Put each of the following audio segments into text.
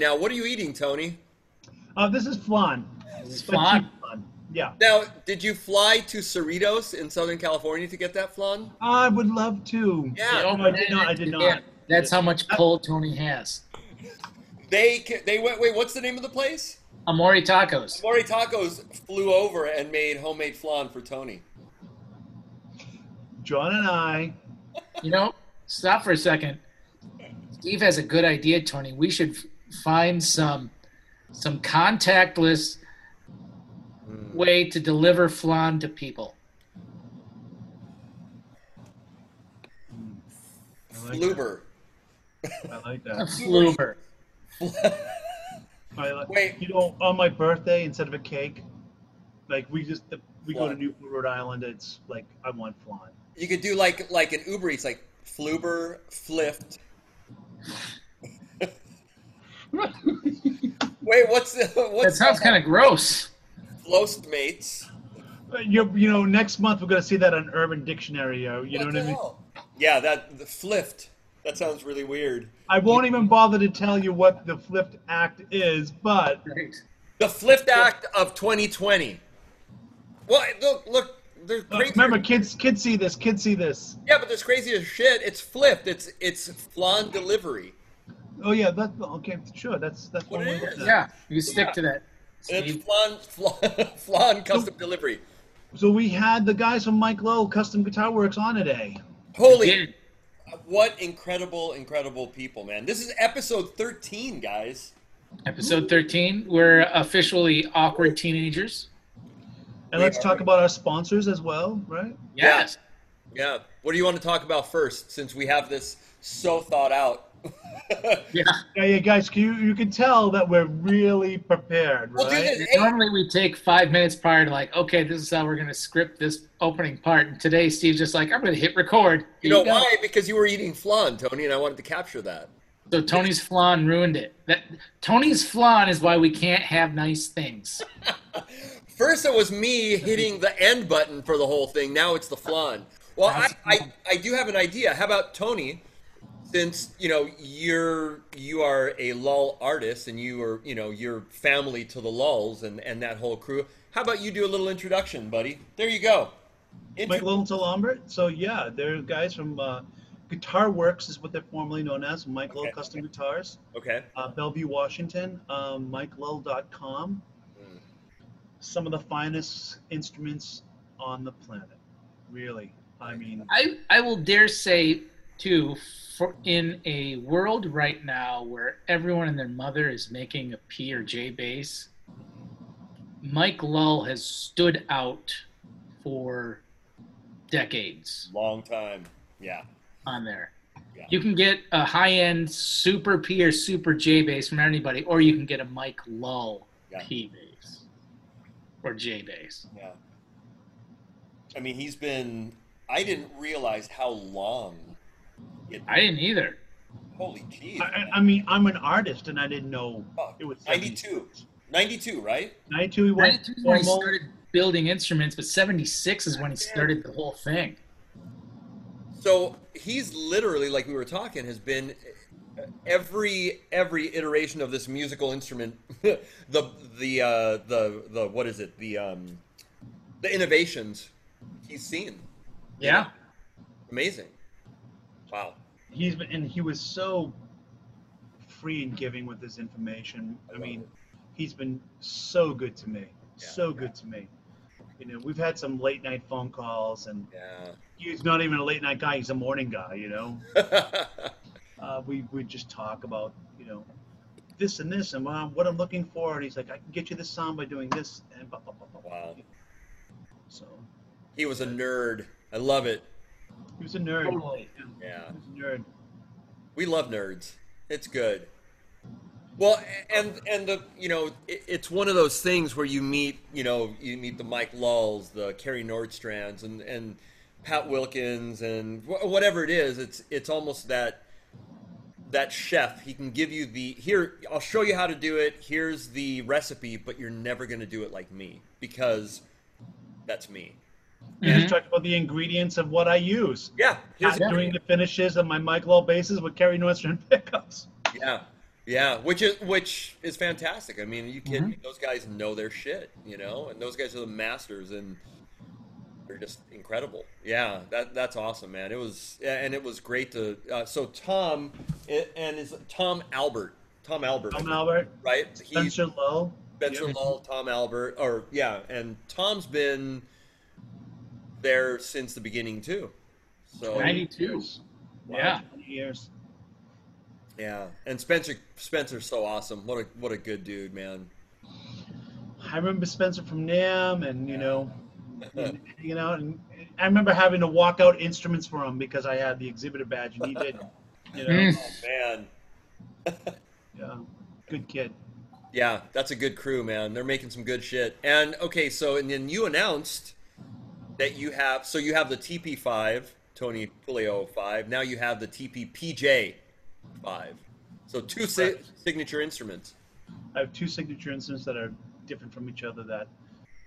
right now. What are you eating, Tony? Uh, this is flan. This is flan. flan. Yeah. Now, did you fly to Cerritos in Southern California to get that flan? I would love to. Yeah. No, I did not. I did not. Yeah, that's how much pull Tony has. They they went. Wait, what's the name of the place? Amori tacos. Mori Tacos flew over and made homemade flan for Tony. John and I. You know, stop for a second. Steve has a good idea, Tony. We should f- find some some contactless hmm. way to deliver flan to people. I like Fluber. that. I like that. fluber. I like, Wait. You know, on my birthday, instead of a cake, like we just we go to Flan. Newport, Rhode Island. It's like I want flan. You could do like like an Uber Eats, like Fluber, Flift. Wait, what's the That sounds kind of gross. Lost mates. You you know, next month we're gonna see that on Urban Dictionary. Uh, you know what I mean? Yeah, that the Flift. That sounds really weird. I won't even bother to tell you what the flipped act is, but Right. The Flift Act of 2020. Well, look, look, there's uh, crazy. remember, kids kids see this. Kids see this. Yeah, but there's crazy as shit. It's flipped. It's it's flan delivery. Oh yeah, that okay, sure. That's that's What one it way to is. look at it. Yeah, you stick Yeah. to that. And it's flan, flan, flan custom delivery. So we had the guys from Mike Lull Custom Guitar Works on today. Holy, what incredible, incredible people, man! This is episode 13, guys. Episode 13. We're officially awkward teenagers. And let's talk about our sponsors as well, right? Yes. Yeah. What do you want to talk about first, since we have this so thought out? Yeah. Yeah, yeah, guys, you you can tell that we're really prepared, Well, dude, right? it- Hey. Normally we take five minutes prior to like, okay, this is how we're gonna script this opening part. And today Steve's just like, I'm gonna hit record. you know go. why? Because you were eating flan, Tony, and I wanted to capture that. So Tony's flan ruined it. That Tony's flan is why we can't have nice things. First, it was me hitting the end button for the whole thing. Now it's the flan. Well, I, I, I do have an idea. How about Tony? Since you know you're you are a lull artist and you are you know you're family to the lulls and and that whole crew. How about you do a little introduction, buddy? There you go. Intro- Mike Little to Lombard. So yeah, they're guys from uh, Guitar Works is what they're formerly known as, Mike Lull Okay. Custom Guitars. okay. Uh, Bellevue, Washington, um, MikeLull.com. Mm. Some of the finest instruments on the planet. Really. I mean, I, I will dare say too, for in a world right now where everyone and their mother is making a P or J bass, Mike Lull has stood out for decades Long time. Yeah. on there. Yeah. You can get a high end super P or super J bass from anybody, or you can get a Mike Lull Yeah. P bass or J bass. Yeah. I mean, he's been. I didn't realize how long. It, I didn't either. holy jeez. I, I- I mean, I'm an artist and I didn't know Fuck. it was 92. 92, right? 92 we went 92 is when he formal. started building instruments, but 76 is when he started the whole thing. So he's literally, like we were talking, has been every every iteration of this musical instrument. the the uh, the the what is it? The um, the innovations he's seen. Yeah. Amazing. Wow. He's been, and he was so free and giving with his information. I love mean, it. he's been so good to me. Yeah, so yeah. good to me. You know, we've had some late night phone calls, and Yeah. he's not even a late night guy. He's a morning guy. You know, uh, we we just talk about you know this and this and uh, what I'm looking for, and he's like, I can get you this song by doing this and blah blah blah. blah. wow. So He was a nerd. I love it. He was a nerd. Totally. Yeah. He was a nerd. We love nerds. It's good. Well, and and the you know it, it's one of those things where you meet you know you meet the Mike Lulls, the Kerry Nordstrands, and and Pat Wilkins, and wh- whatever it is. It's it's almost that that chef. He can give you the here. I'll show you how to do it. Here's the recipe, but you're never going to do it like me because that's me. We Mhm. just talked about the ingredients of what I use. Yeah. Here's I'm doing the finishes of my Mike Lull basses with Kerry Nordstrand pickups. Yeah, Yeah, which is which is fantastic. I mean, you kidding Mm-hmm. me? Those guys know their shit, you know, and those guys are the masters, and they're just incredible. Yeah, that that's awesome, man. It was, yeah, and it was great to. Uh, so Tom, it, and is Tom Albert, Tom Albert, Tom Albert, right? He's Spencer Lull. Spencer Yep. Lull, Tom Albert, or yeah, and Tom's been there since the beginning too. So 92. years. Wow, Yeah. 20 years. yeah, and Spencer Spencer's so awesome. What a what a good dude, man. I remember Spencer from NAMM, and you know, and, you know, and I remember having to walk out instruments for him because I had the exhibitor badge, and he did. You know, Mm. Oh man. yeah, good kid. Yeah, that's a good crew, man. They're making some good shit. And okay, so and then you announced that you have so you have the TP5, Tony Puleo 5. Now you have the TP PJ5. So two si- signature instruments. I have two signature instruments that are different from each other. That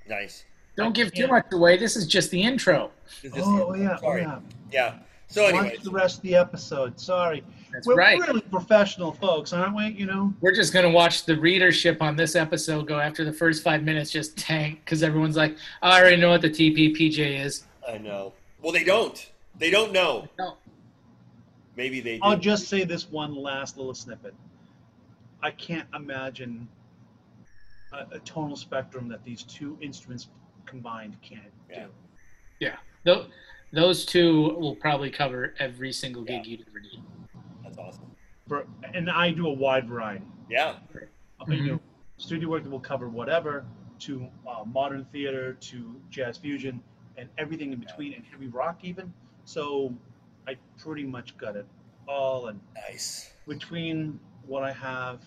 Nice. Don't give too much away. This is just the intro. It's just- oh yeah, oh yeah. Yeah. So Watch the rest of the episode. Sorry, That's we're right. really professional folks, aren't we? You know. We're just going to watch the readership on this episode go after the first five minutes just tank because everyone's like, I already know what the TPPJ is. I know. Well, they don't. They don't know. No. Maybe they. I'll do. just say this one last little snippet. I can't imagine a, a tonal spectrum that these two instruments combined can't Yeah. do. Tho- those two will probably cover every single gig Yeah. you'd ever need. That's awesome. For, and I do a wide variety. Yeah. I mean, you know, studio work that will cover whatever, to uh, modern theater, to jazz fusion, and everything in between, and heavy rock even. So I pretty much got it all, and Nice. between what I have,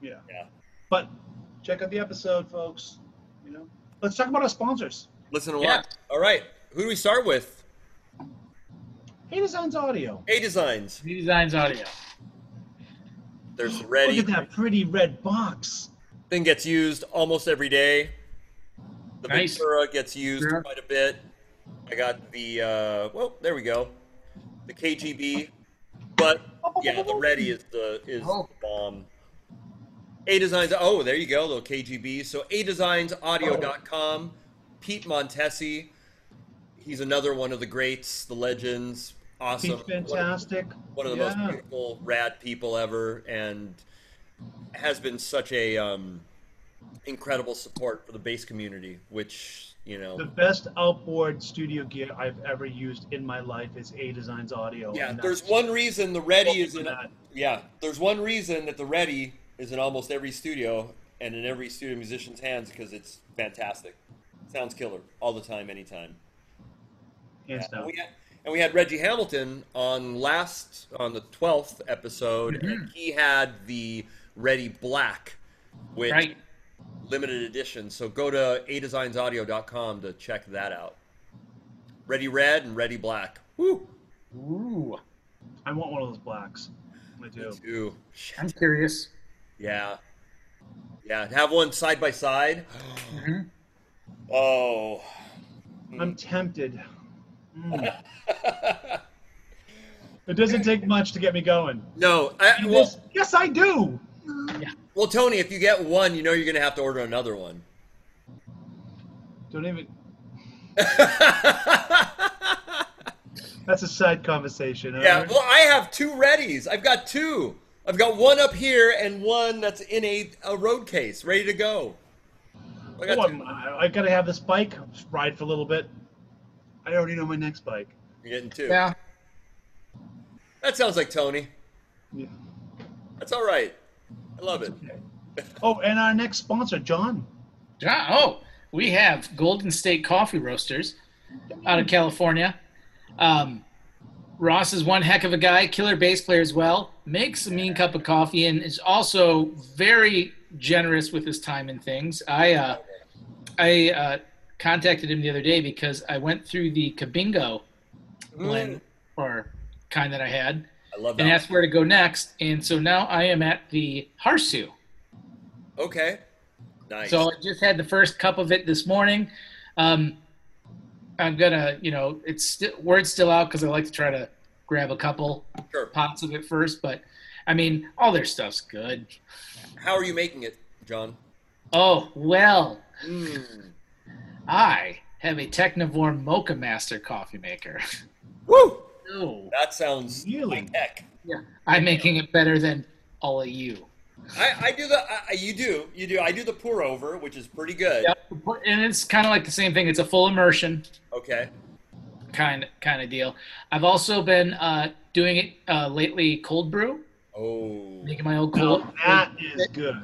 yeah. Yeah. But check out the episode, folks. You know, let's talk about our sponsors. Listen to Yeah. what? All right. Who do we start with? A Designs Audio. A Designs. Redesigns audio. There's ready. Look at that pretty red box. Thing gets used almost every day. The Nice. Ventura gets used Yeah. quite a bit. I got the uh, well, there we go. The KGB, but yeah, the REDDI is the is Oh. the bomb. A Designs. Oh, there you go, little KGB. So A ADesignsAudio.com. Pete Montesi. He's another one of the greats, the legends. Awesome. He's fantastic. one of the Yeah. most beautiful, rad people ever, and has been such a um, incredible support for the bass community. Which you know, The best outboard studio gear I've ever used in my life is A Designs Audio. yeah. There's one reason the REDDI is in. that. Yeah, there's one reason that the REDDI is in almost every studio and in every studio musician's hands because it's fantastic. Sounds killer all the time, anytime. hands Yeah, down. And we, had, and we had Reggie Hamilton on last on the twelfth episode, Mm-hmm. and he had the REDDI Black, which Right. limited edition. So go to adesignsaudio.com to check that out. REDDI Red and REDDI Black. Woo! Ooh. I want one of those blacks. I do. Me too. I'm curious. Yeah. Yeah. Have one side by side. Mhm. Oh. I'm tempted. Mm. It doesn't take much to get me going. no. I, well, Yes, yes, I do. well, Tony, if you get one, you know you're going to have to order another one. Don't even. That's a side conversation. Yeah, right? well, I have two readies. I've got two. I've got one up here and one that's in a, a road case, ready to go. I got Oh, two. I'm, I, I gotta have this bike ride for a little bit. I already know my next bike. You're getting two. Yeah. That sounds like Tony. Yeah. That's all right. I love it. Okay. Oh, and our next sponsor, John. John, oh, we have Golden State Coffee Roasters out of California. Um, Ross is one heck of a guy, killer bass player as well. Makes a mean cup of coffee and is also very generous with his time and things. I uh, I uh, contacted him the other day because I went through the Kabingo blend Mm, or kind that I had I love and asked where to go next. And so now I am at the Harsu. Okay. Nice. So I just had the first cup of it this morning. Um, I'm gonna, you know, it's still word's still out because I like to try to grab a couple sure. pots of it first. But I mean, all their stuff's good. How are you making it, John? Oh well, Mm. I have a Technivorm Moccamaster coffee maker. Woo! Oh, That sounds Really? high Yeah, I'm making it better than all of you. I, I do the I, you do you do I do the pour over, which is pretty good. Yep. And it's kind of like the same thing. It's a full immersion Okay. kind kind of deal. I've also been uh, doing it uh, lately, cold brew, Oh. making my own cold. Now, that is good.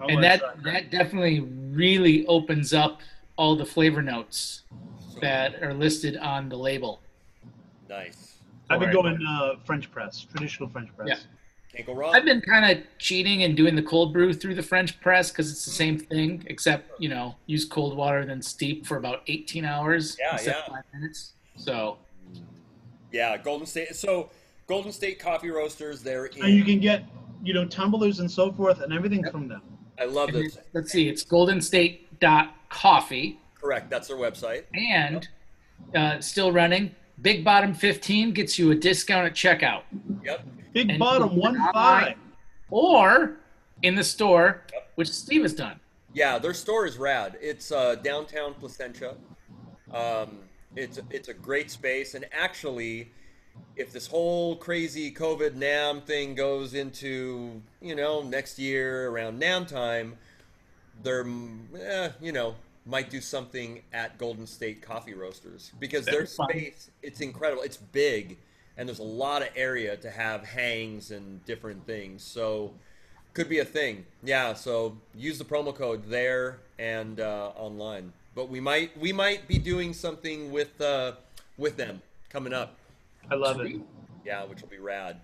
I and wanna that that definitely really opens up all the flavor notes that are listed on the label. Nice. I've been going uh, French press, traditional French press. Yeah. Can't go wrong. I've been kind of cheating and doing the cold brew through the French press because it's the same thing, except you know, use cold water then steep for about 18 hours Yeah, instead yeah. of five minutes. So Yeah, Golden State. So Golden State Coffee Roasters. They're in. And you can get, you know, tumblers and so forth and everything from them. I love and this. let's see, it's goldenstate.coffee Correct. That's their website. and uh, still running. Big Bottom 15 gets you a discount at checkout. Yep. Big And bottom, you one five. or in the store, which Steve has done. Yeah, their store is rad. It's uh, downtown Placentia. Um, it's it's a great space, and actually, if this whole crazy COVID NAMM thing goes into you know next year around NAMM time, they're eh, you know might do something at Golden State Coffee Roasters because their space it's incredible. It's big, and there's a lot of area to have hangs and different things. So could be a thing. Yeah, so use the promo code there and uh, online. But we might we might be doing something with uh, with them coming up. I love it. Yeah, which will be rad.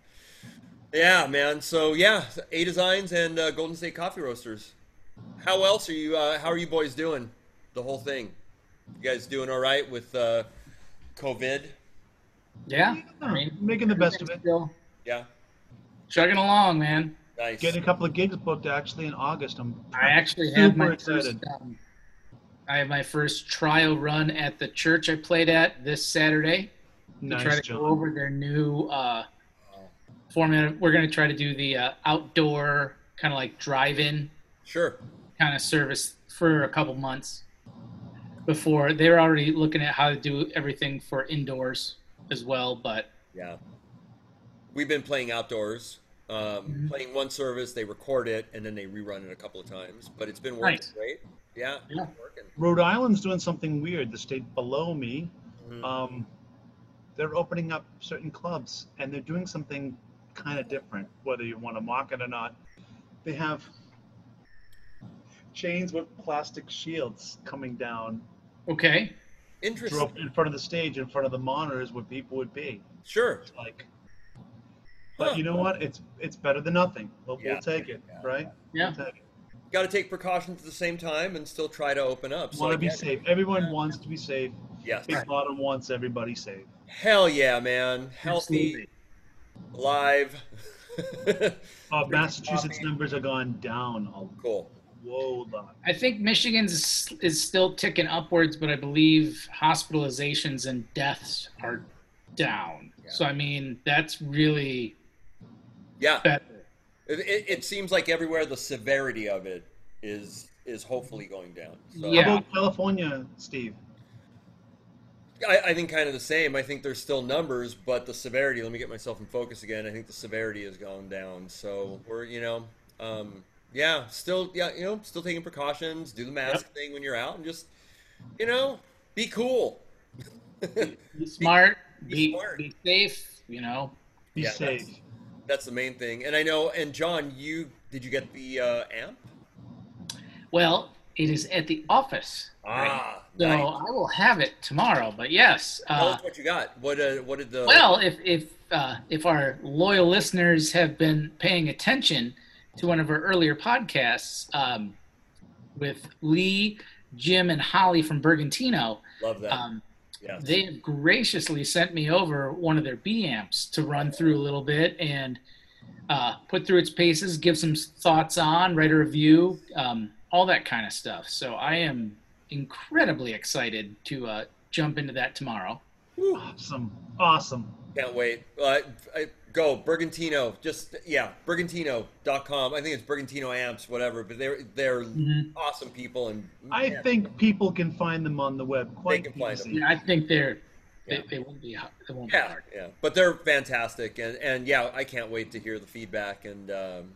Yeah, man. So yeah, A Designs and uh, Golden State Coffee Roasters. How else are you? Uh, how are you boys doing? The whole thing. You guys doing all right with uh, COVID? Yeah, I mean, Making the best of it. Still Yeah, chugging along, man. nice. Getting a couple of gigs booked actually in August. I'm I actually have Super my excited. first. Um, I have my first trial run at the church I played at this Saturday. To nice, try to John. go over their new uh, format. We're going to try to do the uh, outdoor kind of like drive-in Sure. kind of service for a couple months before they were already looking at how to do everything for indoors as well. But Yeah. We've been playing outdoors, um, Mhm. playing one service, they record it, and then they rerun it a couple of times. But it's been working Nice. great. Yeah, Yeah. working. Rhode Island's doing something weird. The state below me, Mhm. um, they're opening up certain clubs and they're doing something kind of different, whether you want to mock it or not. They have chains with plastic shields coming down okay, Interesting. drove in front of the stage, in front of the monitors where people would be. Sure. It's like, but Huh. you know what? It's it's better than nothing. We'll, Yeah. we'll take it, Yeah. right? yeah. We'll take it. Got to take precautions at the same time and still try to open up. So want to be again, safe. Everyone wants to be safe. Yes. Big Bottom wants everybody safe. Hell yeah, man. Healthy, Absolutely. alive. Uh, Massachusetts numbers are gone down a cool. Whoa lot. I think Michigan's is still ticking upwards, but I believe hospitalizations and deaths are down. Yeah. So I mean, that's really Yeah. better. It, it, it seems like everywhere the severity of it is is hopefully going down. So Yeah. How about California, Steve? I, I think kind of the same. I think there's still numbers, but the severity. Let me get myself in focus again. I think the severity has gone down. So we're you know, um, yeah, still yeah, you know, still taking precautions. Do the mask thing when you're out, and just you know, be cool. Be smart, Be be, smart. be safe, you know. Be Yeah, safe. that's- That's the main thing. And I know. And John, you did you get the uh, amp? Well, it is at the office. Ah, So nice. I will have it tomorrow. But yes, Tell uh, us what you got. What uh, what did the well, if if uh, if our loyal listeners have been paying attention to one of our earlier podcasts um, with Lee, Jim, and Holly from Bergantino, love that? um, yes. they have graciously sent me over one of their B amps to run through a little bit and uh, put through its paces, give some thoughts on, write a review, um, all that kind of stuff. So I am incredibly excited to uh, jump into that tomorrow. Awesome. Awesome. Can't wait. Uh, I, go Bergantino. Just yeah, Bergantino.com. I think it's Bergantino amps, whatever. But they're they're Mhm. awesome people, and I man, think people can find them on the web quite can find them. easy. Yeah, I think they're they, Yeah. they won't be hard. They won't be yeah, hard. yeah. But they're fantastic, and and yeah, I can't wait to hear the feedback, and um,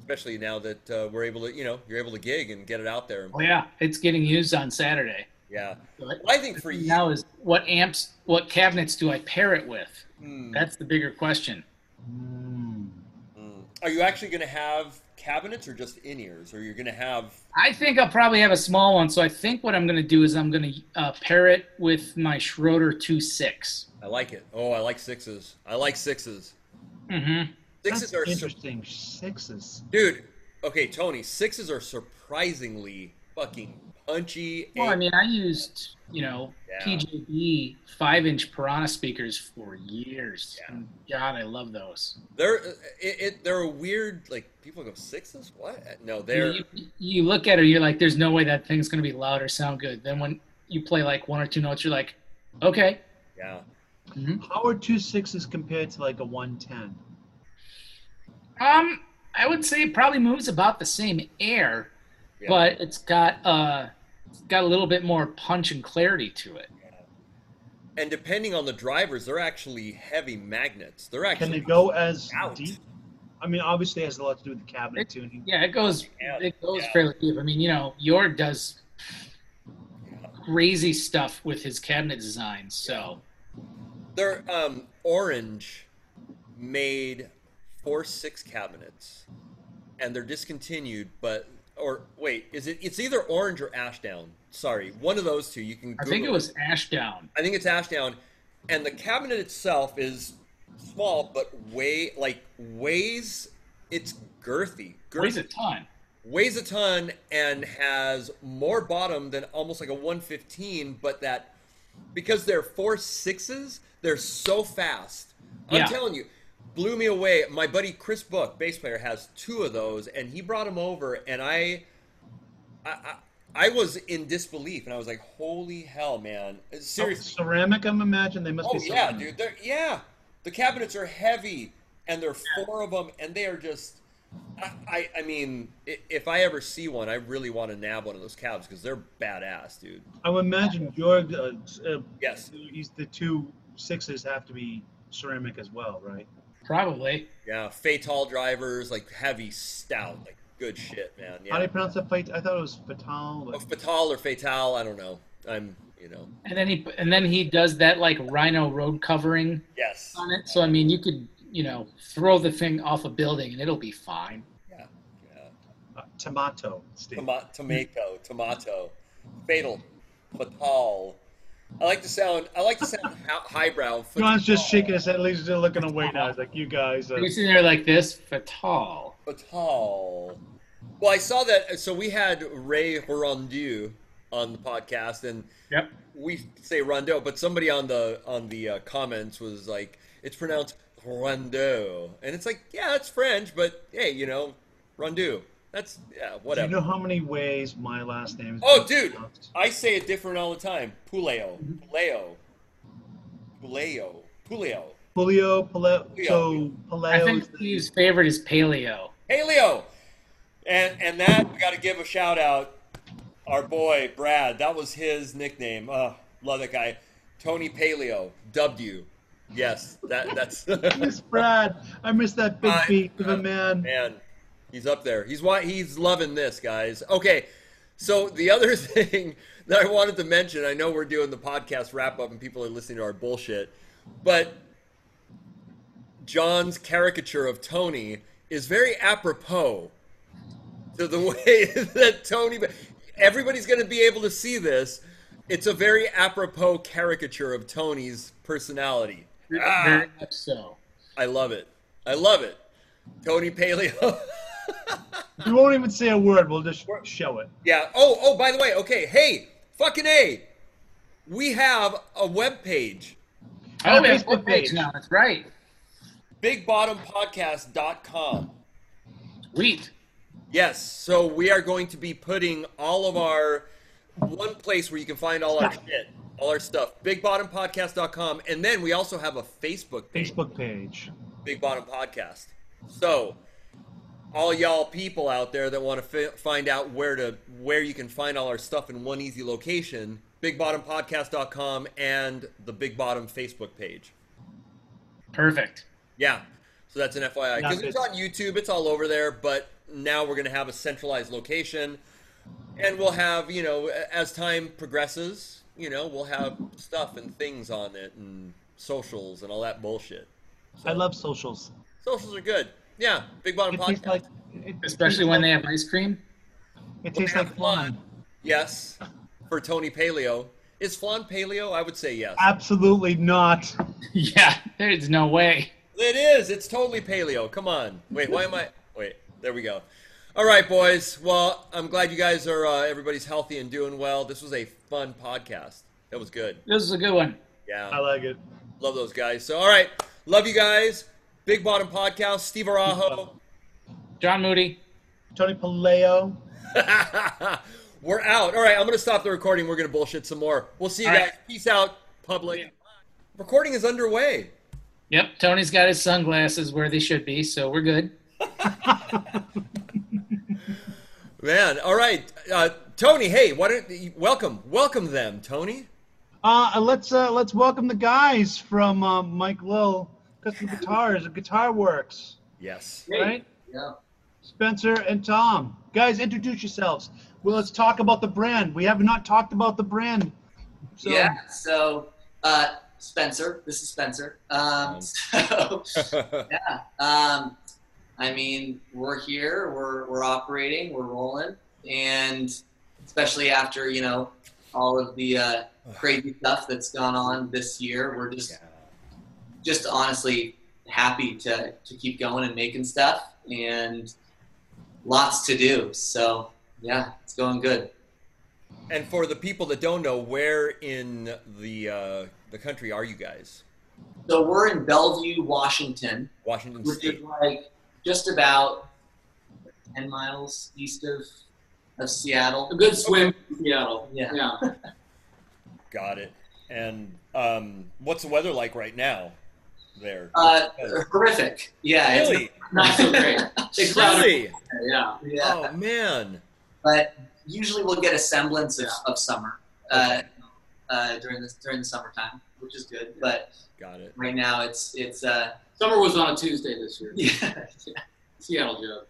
especially now that uh, we're able to, you know, you're able to gig and get it out there. Oh yeah, it's getting used on Saturday. Yeah, But I think for you, now is what amps, what cabinets do I pair it with? Hmm. That's the bigger question. Mm. Mm. Are you actually going to have cabinets or just in ears, or you're going to have? I think I'll probably have a small one. So I think what I'm going to do is I'm going to uh, pair it with my Schroeder 2.6. I like it. Oh, I like sixes. I like sixes. Mm-hmm. Sixes That's are sur- interesting. Sixes. dude. Okay, Tony. Sixes are surprisingly fucking punchy. Well, I mean, I used you know Yeah. PJB five-inch Piranha speakers for years. Yeah. God, I love those. they're it, it. They're a weird. Like people go sixes. What? No, they're. You, you look at it, you're like, "There's no way that thing's going to be loud or sound good." Then when you play like one or two notes, you're like, "Okay." Yeah. hmm How are two sixes compared to like a one ten? Um, I would say it probably moves about the same air, Yeah. but it's got uh, it's got a little bit more punch and clarity to it. And depending on the drivers, they're actually heavy magnets. They're actually Can they go as out. deep? I mean, obviously, it has a lot to do with the cabinet It- tuning. Yeah, it goes Yeah, it goes yeah. fairly deep. I mean, you know, Yor does crazy stuff with his cabinet designs. So They're um, Orange made four six cabinets, and they're discontinued. But or wait, is it? It's either Orange or Ashdown. Sorry, one of those two. You can. I think it was Ashdown. I think it's Ashdown, and the cabinet itself is small, but way like weighs. It's girthy. girthy Weighs a ton. weighs a ton and has more bottom than almost like a 115 but that because they're four sixes they're so fast i'm Yeah. telling you blew me away my buddy chris book bass player has two of those and he brought them over and i i i, I was in disbelief and i was like holy hell man seriously Oh, ceramic, I'm imagining they must Oh be. yeah, dude. They're yeah. The cabinets are heavy, and there are four of them, and they are just. I, I, I mean, if I ever see one, I really want to nab one of those cabs because they're badass, dude. I would imagine your uh, uh, Yes. these the two sixes have to be ceramic as well, right? Probably. Yeah. Faital drivers, like heavy, stout, like good shit, man. How do you pronounce that fight? I thought it was fatal. Oh, But Fatal or Fatal, I don't know. I'm, you know. And then he and then he does that like rhino road covering Yes. on it. So I mean, you could you know throw the thing off a building and it'll be fine. Yeah. Yeah. uh, tomato. Steve. Toma- tomato, tomato, fatal, fatal. I like the sound. I like the sound hi- highbrow. John's just shaking his head. He's just looking away now. He's like, "You guys." Uh, You're sitting there like this, fatal. Fatal. Well, I saw that. So we had Ray Riendeau on the podcast, and Yep. we say Rondeau, but somebody on the on the uh, comments was like, "It's pronounced Rondeau," and it's like, yeah, it's French, but hey, you know, Rondeau. That's yeah, do you know how many ways my last name is? Oh, dude, I say it different all the time. Puleo, Puleo, Puleo, Puleo, Julio Paleo. So I think is Steve's favorite is paleo. Paleo, and and that we got to give a shout out. Our boy Brad, that was his nickname. Uh, love that guy. Tony Paleo dubbed you. Yes, that that's Miss Brad. I miss that big I- beat of uh, a man. man. He's up there. He's why he's loving this, guys. Okay, so the other thing that I wanted to mention, I know we're doing the podcast wrap up and people are listening to our bullshit, but John's caricature of Tony is very apropos to the way that Tony. Everybody's going to be able to see this. It's a very apropos caricature of Tony's personality. Ah, so. I love it. I love it. Tony Paleo. We won't even say a word. We'll just show it. yeah. Oh, oh, by the way, okay. Hey, fucking A. We have a web page, Oh, a yeah, Facebook Facebook page page. now. That's right. bigbottompodcast.com. Sweet. Yes, so we are going to be putting all of our one place where you can find all our shit, all our stuff, bigbottompodcast.com. And then we also have a Facebook page. Facebook page. Big Bottom Podcast. So, all y'all people out there that want to f- find out where to where you can find all our stuff in one easy location, bigbottompodcast.com and the Big Bottom Facebook page. Perfect. Yeah. So that's an FYI. Because it's on YouTube, it's all over there, but now we're going to have a centralized location. And we'll have, you know, as time progresses, you know, we'll have stuff and things on it and socials and all that bullshit. I love socials. Socials are good. Yeah. Big Bottom It Podcast. tastes like, it Especially tastes when they like, have ice cream. it tastes like flan. Yes. For Tony Paleo. Is flan paleo? I would say yes. Absolutely not. yeah, there's no way. It is. It's totally paleo. Come on. Wait, why am I? Wait, there we go. All right, boys. Well, I'm glad you guys are. Uh, everybody's healthy and doing well. This was a fun podcast. That was good. This is a good one. Yeah, I like it. love those guys. So, all right, love you guys. Big Bottom Podcast. Steve Arajo. John Moody. Tony Paleo. We're out. All right, I'm gonna stop the recording. We're gonna bullshit some more. We'll see you All guys. right. Peace out, public. Recording is underway. Yep, Tony's got his sunglasses where they should be, so we're good. Man, all right, uh, Tony. Hey, why don't welcome, welcome them, Tony. Uh, let's uh, let's welcome the guys from uh, Mike Lull Custom Guitars and Guitar Works, Yes. right? Yeah. Spencer and Tom. Guys, introduce yourselves. Well, let's talk about the brand. We have not talked about the brand. So, yeah. So, uh, Spencer, this is Spencer. Um, so, yeah. Um, I mean, we're here. We're we're operating. We're rolling, and especially after you know all of the uh, crazy stuff that's gone on this year, we're just just honestly happy to to keep going and making stuff, and lots to do. So, yeah, it's going good. And for the people that don't know, where in the uh, the country are you guys? So we're in Bellevue, Washington. Washington which State. is like just about 10 miles east of, of Seattle. A good swim in Seattle. Yeah. Yeah. Got it. And um, what's the weather like right now? There. Uh, horrific. Yeah. it's really? Not so great. Big cloud. Really? Yeah. Yeah. Oh man. But usually we'll get a semblance of, of summer uh, uh, during the during the summertime, which is good. But Got it. right now it's it's uh, Summer was on a Tuesday this year. yeah. Seattle joke.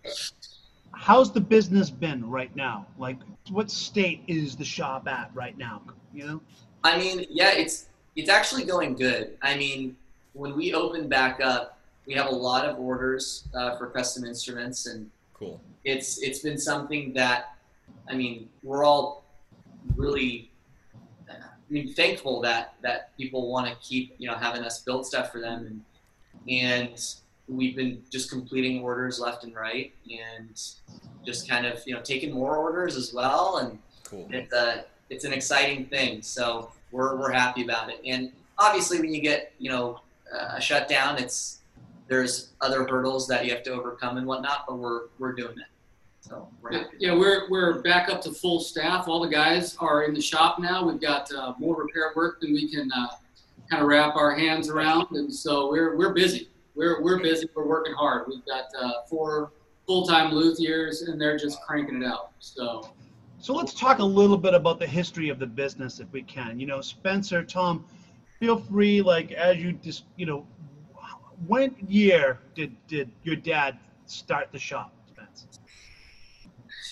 how's the business been right now? Like, what state is the shop at right now? You know, I mean, yeah, it's it's actually going good. I mean, when we open back up, we have a lot of orders uh, for custom instruments and Cool. it's it's been something that I mean we're all really I mean thankful that that people want to keep you know having us build stuff for them and and we've been just completing orders left and right and just kind of you know taking more orders as well and Cool. it's a it's an exciting thing so we're we're happy about it and obviously when you get you know a shutdown it's there's other hurdles that you have to overcome and whatnot but we're we're doing it so we're happy Yeah, we're we're back up to full staff. All the guys are in the shop now. We've got uh, more repair work than we can uh, kind of wrap our hands around, and so we're we're busy. We're we're busy. We're working hard. We've got uh, four full-time luthiers, and they're just cranking it out. So so let's talk a little bit about the history of the business, if we can. You know, Spencer, Tom, feel free. Like, as you just, you know, when year did did your dad start the shop, Spence?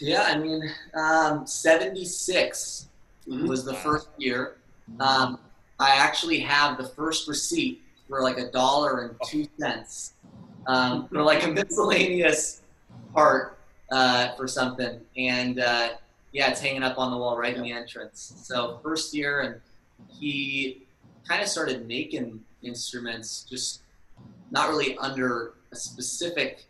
yeah i mean um, 76 Mhm. was the first year um, i actually have the first receipt for like a dollar and two cents um, for like a miscellaneous part uh, for something and uh, yeah it's hanging up on the wall right in the entrance so first year and he kind of started making instruments just not really under a specific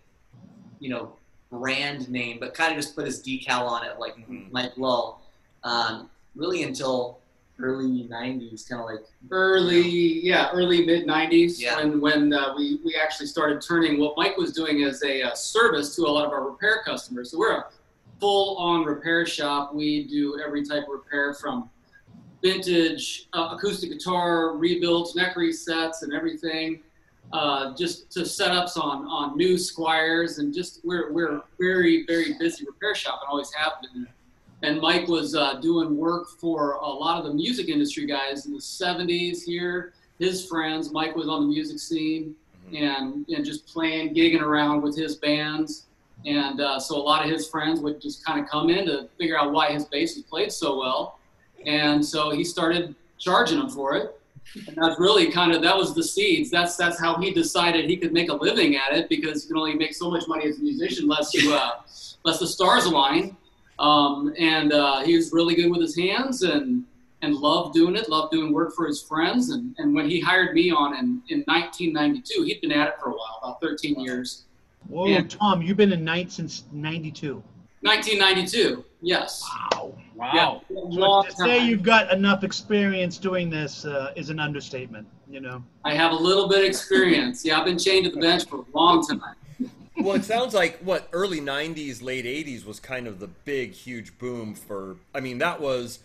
you know brand name but kind of just put his decal on it like Mhm. mike lull um, really until early 90s kind of like early, yeah, early mid '90s Yeah. when when uh, we we actually started turning what Mike was doing as a uh, service to a lot of our repair customers. So we're a full-on repair shop. We do every type of repair from vintage uh, acoustic guitar rebuilds, neck resets, and everything. uh, just to setups on on new Squiers, and just we're we're very very busy repair shop and always have been. And Mike was uh, doing work for a lot of the music industry guys in the '70s here. His friends, Mike was on the music scene and and just playing, gigging around with his bands. And uh, so a lot of his friends would just kind of come in to figure out why his bass was played so well. And so he started charging them for it. And that's really kind of that was the seeds. That's that's how he decided he could make a living at it because you can only make so much money as a musician unless you uh, unless the stars align. Um, and uh, he was really good with his hands and and loved doing it, loved doing work for his friends. And, and when he hired me on in, in 1992, he'd been at it for a while, about 13 years. Whoa, Yeah. Tom, you've been in night since '92. 1992, yes. Wow. Wow. Yeah, So to say you've got enough experience doing this uh, is an understatement. You know. I have a little bit of experience. Yeah, I've been chained to the bench for a long time. well, it sounds like what early '90s, late '80s was kind of the big, huge boom for. I mean, that was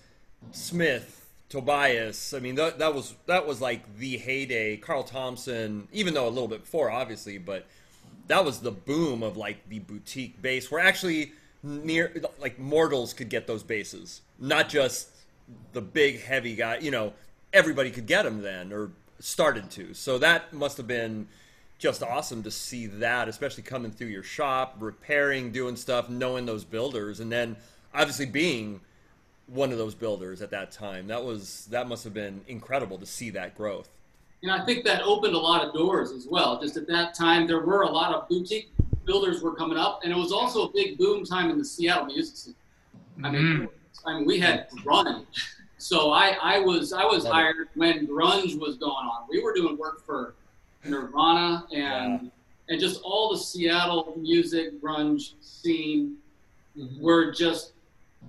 Smith, Tobias. I mean, that, that was that was like the heyday. Carl Thompson, even though a little bit before, obviously, but that was the boom of like the boutique bass, where actually near like mortals could get those basses, not just the big heavy guy. You know, everybody could get them then, or started to. So that must have been just awesome to see that, especially coming through your shop, repairing, doing stuff, knowing those builders, and then obviously being one of those builders at that time. That was that must have been incredible to see that growth. And I think that opened a lot of doors as well. Just at that time, there were a lot of boutique builders were coming up, and it was also a big boom time in the Seattle music scene. I mean, I mean, we had grunge. So I, I was I was hired when grunge was going on. We were doing work for Nirvana and and just all the Seattle music grunge scene were just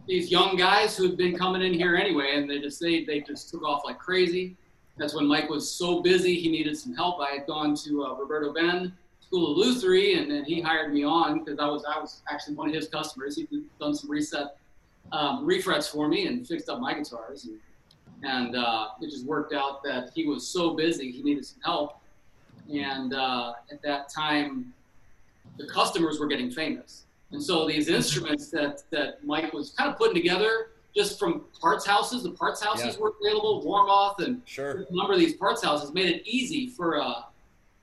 these young guys who'd been coming in here anyway, and they just they they just took off like crazy. That's when Mike was so busy he needed some help. I had gone to uh, Roberto-Venn School of Luthiery, and then he hired me on because I was I was actually one of his customers. He'd done some reset um, refrets for me and fixed up my guitars, and, and uh, it just worked out that he was so busy he needed some help. And uh, at that time, the customers were getting famous, and so these instruments that that Mike was kind of putting together just from parts houses. The parts houses Yeah. were available, Warmoth and Sure. a number of these parts houses made it easy for a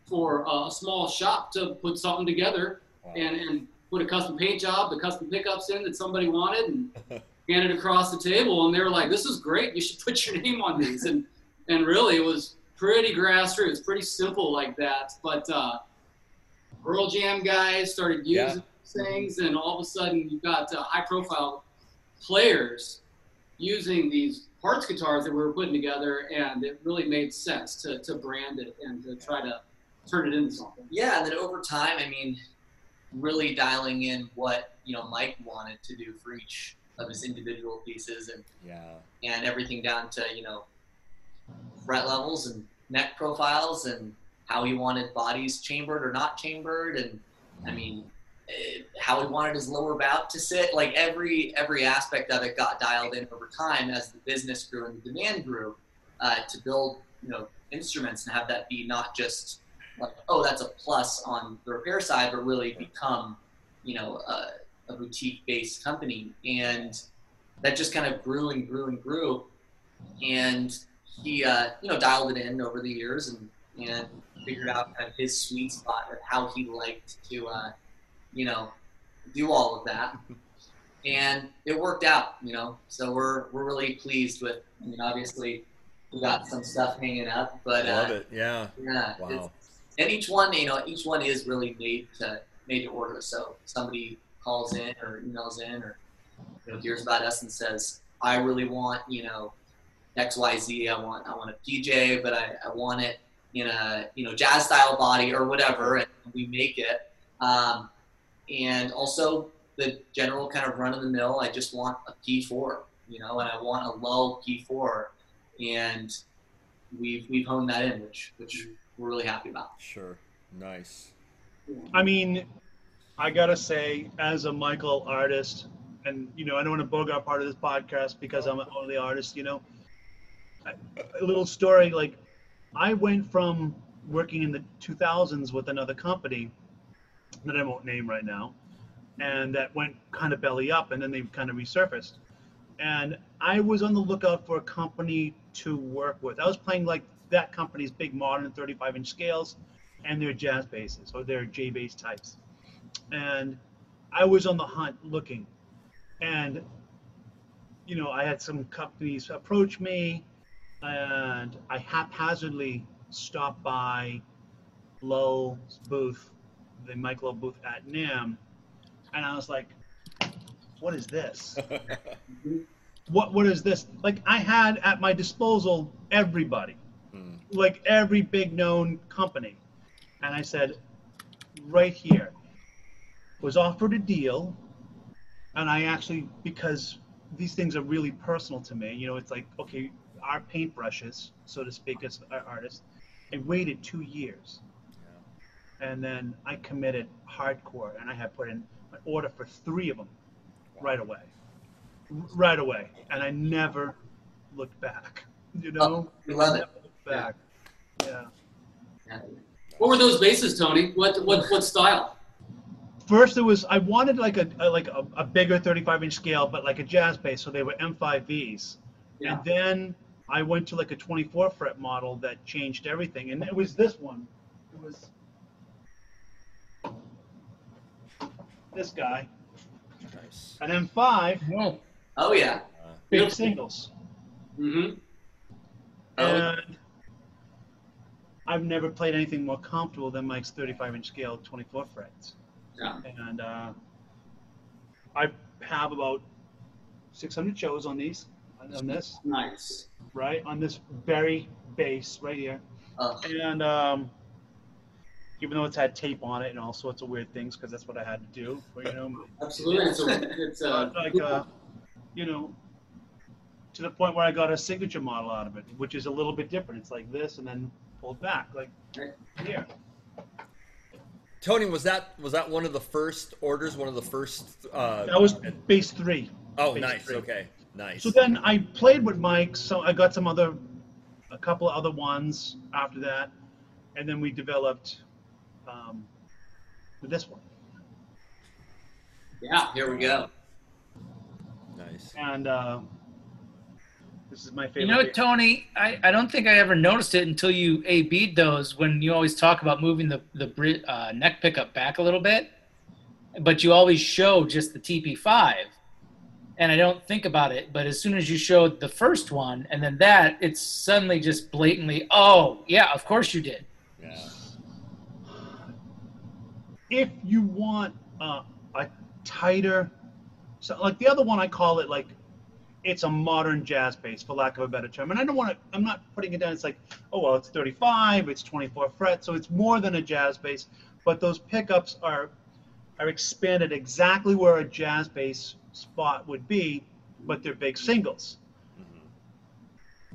for a small shop to put something together Wow. and, and put a custom paint job, the custom pickups in that somebody wanted, and hand it across the table. And they were like, "This is great. You should put your name on these." And and really, it was pretty grassroots, pretty simple like that. But uh, Pearl Jam guys started using Yeah. things, and all of a sudden, you've got uh, high-profile players using these parts guitars that we were putting together, and it really made sense to, to brand it and to try to turn it into something. Yeah, and then over time, I mean, really dialing in what you know Mike wanted to do for each of his individual pieces, and Yeah. and everything down to you know fret levels and neck profiles and how he wanted bodies chambered or not chambered, and I mean eh, how he wanted his lower bout to sit. Like every every aspect of it got dialed in over time as the business grew and the demand grew uh, to build you know instruments and have that be not just like oh that's a plus on the repair side, but really become you know a, a boutique based company and that just kind of grew and grew and grew and he uh, you know dialed it in over the years and and figured out kind of his sweet spot of how he liked to uh, you know do all of that and it worked out you know so we're we're really pleased with i mean obviously we got some stuff hanging up but Love uh, it. Yeah. yeah it's, Wow. And each one you know each one is really made to made to order. So somebody calls in or emails in or you know, hears about us and says i really want you know xyz i want i want a pj but i, I want it in a you know jazz style body or whatever and we make it. Um, and also the general kind of run of the mill i just want a p4 you know and i want a low p4 and we've we've honed that in which which we're really happy about Sure. Nice. I mean, I gotta say, as a Mike Lull artist, and you know, I don't want to bogart part of this podcast because I'm one of the artists. You know, a little story like I went from working in the 2000s with another company that I won't name right now, and that went kind of belly up, and then they kind of resurfaced. And I was on the lookout for a company to work with. I was playing like that company's big modern 35 inch scales and their jazz basses or their J bass types. And I was on the hunt looking. And, you know, I had some companies approach me and I haphazardly stopped by Lull's booth, the Mike Lull booth at NAMM. And I was like, what is this? what what is this? Like I had at my disposal everybody. Like every big known company, and I said, right here, was offered a deal, and I actually because these things are really personal to me. You know, it's like okay, our paintbrushes, so to speak, as artists. I waited two years, and then I committed hardcore, and I had put in an order for three of them right away right away, and I never looked back. You know, oh, We love it. Never looked back. Yeah. What were those basses, Tony? What what what style? First, it was I wanted like a, a like a, a bigger 35 inch scale, but like a jazz bass, so they were M5Vs. Yeah. And then I went to like a 24 fret model that changed everything, and it was this one. It was this guy, nice. an M5, Whoa. Oh yeah. big singles. Mm-hmm. Oh, And I've never played anything more comfortable than Mike's 35 inch scale 24 frets. Yeah. And uh, I have about 600 shows on these, on this, Nice. right? On this very bass right here. oh, And um, even though it's had tape on it and all sorts of weird things, because that's what I had to do, but, you know, Absolutely. It's a, it's a, like, uh, you know, to the point where I got a signature model out of it, which is a little bit different. It's like this and then pulled back, like here. Tony, was that was that one of the first orders? One of the first? Uh, That was bass three. oh, bass nice. three. Okay, nice. So then I played with Mike. So I got some other, a couple of other ones after that, and then we developed um, this one. yeah. here we go. nice. And uh, this is my favorite. You know, Tony, I, I don't think I ever noticed it until you A-B'd those when you always talk about moving the, the uh, neck pickup back a little bit, but you always show just the TP5. And I don't think about it, but as soon as you showed the first one and then that, it's suddenly just blatantly, oh, yeah, of course you did. Yeah. if you want uh, a tighter, so like the other one, I call it like it's a modern jazz bass, for lack of a better term. And I don't want to. I'm not putting it down. It's like, oh well, it's 35, it's 24 frets, so it's more than a jazz bass. But those pickups are are expanded exactly where a jazz bass spot would be, but they're big singles. Mhm.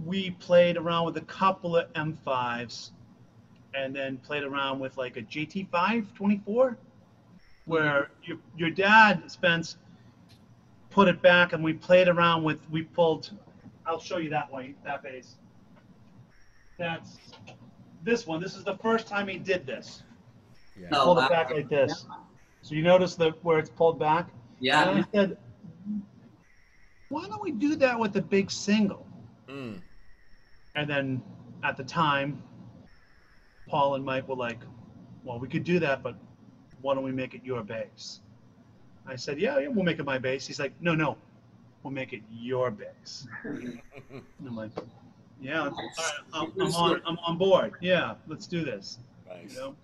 we played around with a couple of M5s and then played around with like a GT5 24 where your, your dad Spence put it back and we played around with we pulled I'll show you that one that bass that's this one this is the first time he did this Yeah. Oh, pulled wow. it back like this so you notice the where it's pulled back Yeah. and I said why don't we do that with the big single Mm. and then at the time, Paul and Mike were like, well, we could do that, but why don't we make it your bass? I said, yeah, yeah, we'll make it my bass. He's like, no, no, we'll make it your bass. And I'm like, yeah, all right, I'm, I'm on, I'm on board. Yeah, let's do this. You know,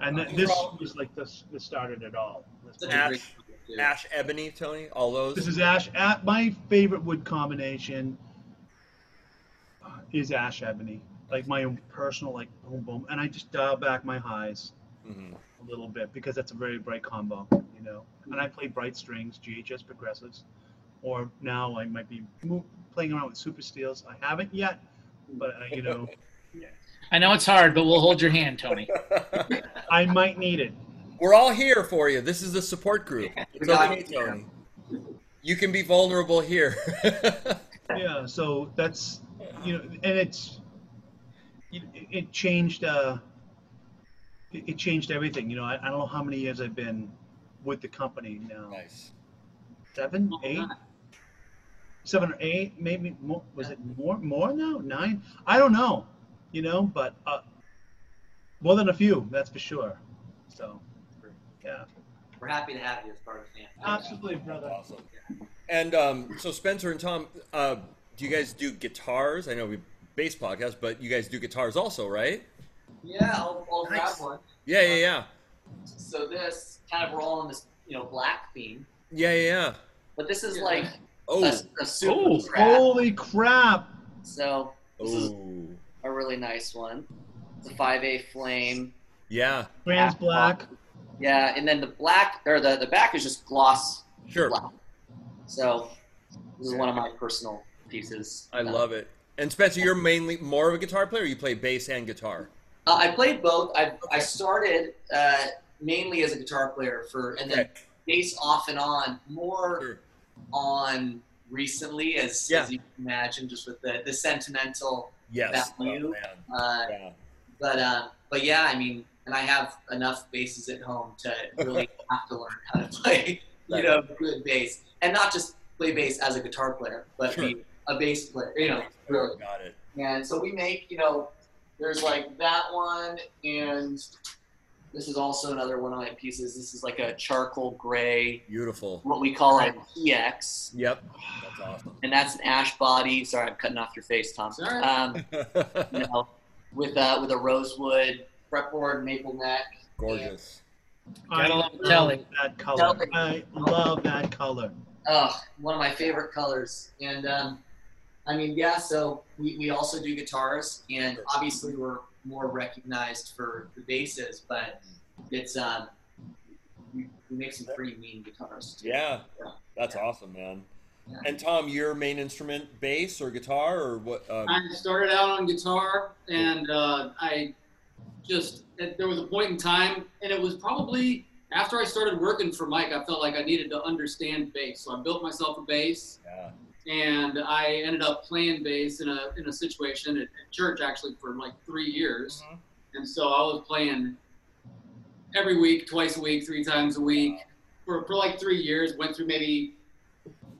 and th- this was like this. This started it all. Ash- a great dude. Ash Ebony, Tony, all those. this is ash. At my favorite wood combination uh, is ash ebony. Like my own personal, like boom boom, and I just dial back my highs. Mhm. A little bit because that's a very bright combo, you know. And I play bright strings, GHS progressives, or now I might be mo- playing around with super steels. I haven't yet, but uh, you know, I know it's hard, but we'll hold your hand, Tony. I might need it. We're all here for you. This is the support group. It's okay, you. Tony. You can be vulnerable here. Yeah, so that's you know, and it's it, it changed. Uh, it, it changed everything. You know, I, I don't know how many years I've been with the company now. Nice. Seven, eight, seven or eight, maybe more. Was it more? More now? Nine? I don't know. You know, but uh, more than a few, that's for sure. So, yeah, We're happy to have you as part of the family. absolutely, brother. Awesome. And um, so Spencer and Tom, uh, do you guys do guitars? I know we bass podcast, but you guys do guitars also, right? Yeah, I'll, I'll grab one. Yeah, yeah, yeah, So this kind of we're all on this, you know, black theme, yeah, yeah. yeah. but this is Yeah. like Oh, a, a super Oh, strap. Holy crap! So this is oh, a really nice one. It's a 5A flame. yeah, Trans black. Yeah, and then the black or the, the back is just gloss sure. black. So this is one of my personal pieces. I love it. And Spencer, you're mainly more of a guitar player. or You play bass and guitar. Uh, I played both. I, I started uh, mainly as a guitar player for, and then Okay. bass off and on, more Sure. on recently, as, Yeah. as you can imagine, just with the, the sentimental. Yes. Value. Oh. Uh, Yeah. but uh, but yeah, I mean, and I have enough basses at home to really have to learn how to play, you Right. know, good bass, and not just play bass as a guitar player, but Sure. be a bass player, you know, really. Got it. And so we make, you know, there's like that one, and this is also another one of my pieces. This is like a charcoal gray, Beautiful. what we call a PX, Yep. That's awesome. and that's an ash body. Sorry, I'm cutting off your face, Tom. Sorry. Um, you know, with uh, with a rosewood fretboard, maple neck. Gorgeous. I love love Telly. that color. Telly. I love that color. Oh, one of my favorite colors. And um, I mean, yeah. So we, we also do guitars, and obviously we're more recognized for the basses, but it's um, we, we make some pretty mean guitars. Too. Yeah. Yeah. That's awesome, man. Yeah. And Tom, your main instrument, bass or guitar or what? Um, I started out on guitar, and uh, I just there was a point in time, and it was probably after I started working for Mike. I felt like I needed to understand bass, so I built myself a bass, yeah. And I ended up playing bass in a in a situation at, at church actually for like three years, Mhm. and so I was playing every week, twice a week, three times a week for for like three years. Went through maybe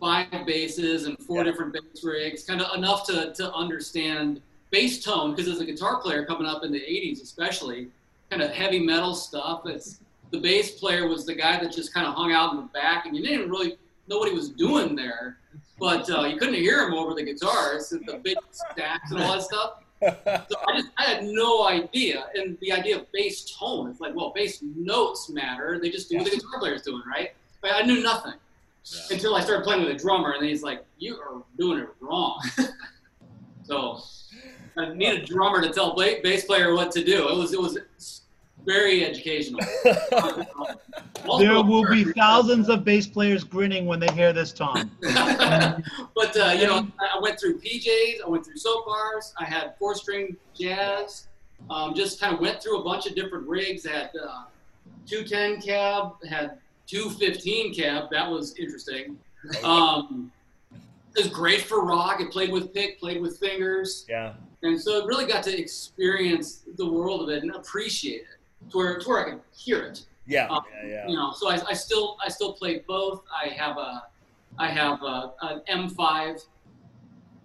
five basses and four Yeah. different bass rigs, kind of enough to, to understand bass tone. Because as a guitar player coming up in the '80s, especially, kind of heavy metal stuff. It's the bass player was the guy that just kind of hung out in the back, and you didn't really know what he was doing there. But uh, you couldn't hear him over the guitars, and the big stacks and all that stuff. So I just I had no idea, and the idea of bass tone. It's like, well, bass notes matter. They just do what the guitar player's doing, right? But I knew nothing Yeah. until I started playing with a drummer, and then he's like, "You are doing it wrong." so I need a drummer to tell ba- bass player what to do. It was it was very educational. Also- There will be thousands of bass players grinning when they hear this, Tom. but uh, you know, I I went through PJs, I went through soap bars, I had four string jazz, um, just kind of went through a bunch of different rigs. Had uh, 210 cab, had 215 cab. That was interesting. Um, it was great for rock. It played with pick, played with fingers, yeah. and so it really got to experience the world of it and appreciate it to where, to where I could hear it Yeah. Um, Yeah. Yeah. you know so I, I still i still play both i have a i have a, an m5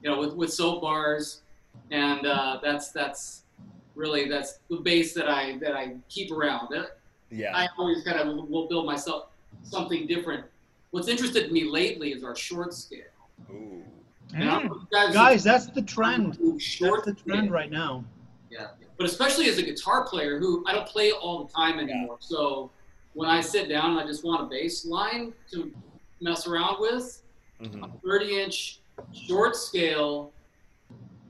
you know with, with soap bars and uh, that's that's really that's the bass that i that i keep around Uh, Yeah. i always kind of will build myself something different what's interested me lately is our short scale Ooh. And I don't know if you guys- Guys, that's the trend. short That's the trend scale. right now. Yeah. But especially as a guitar player who I don't play all the time anymore. So when I sit down and I just want a bass line to mess around with, Mhm. a 30 inch short scale,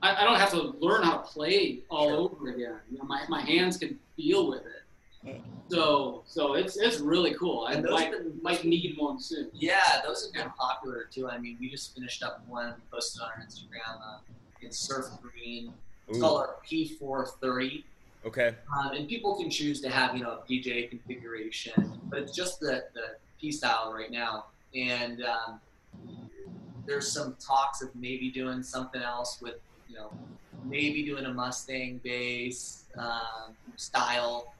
I, I don't have to learn how to play all Sure. over again. You know, my, my hands can feel with it. So so it's it's really cool. I And those might, been- might need one soon. Yeah, those have been popular too. I mean, we just finished up one we posted on our Instagram uh, in surf green. It's Ooh. called our P430. Okay. Um, and people can choose to have, you know, a PJ configuration, but it's just the, the P style right now. And um, there's some talks of maybe doing something else with, you know, maybe doing a Mustang bass um, style,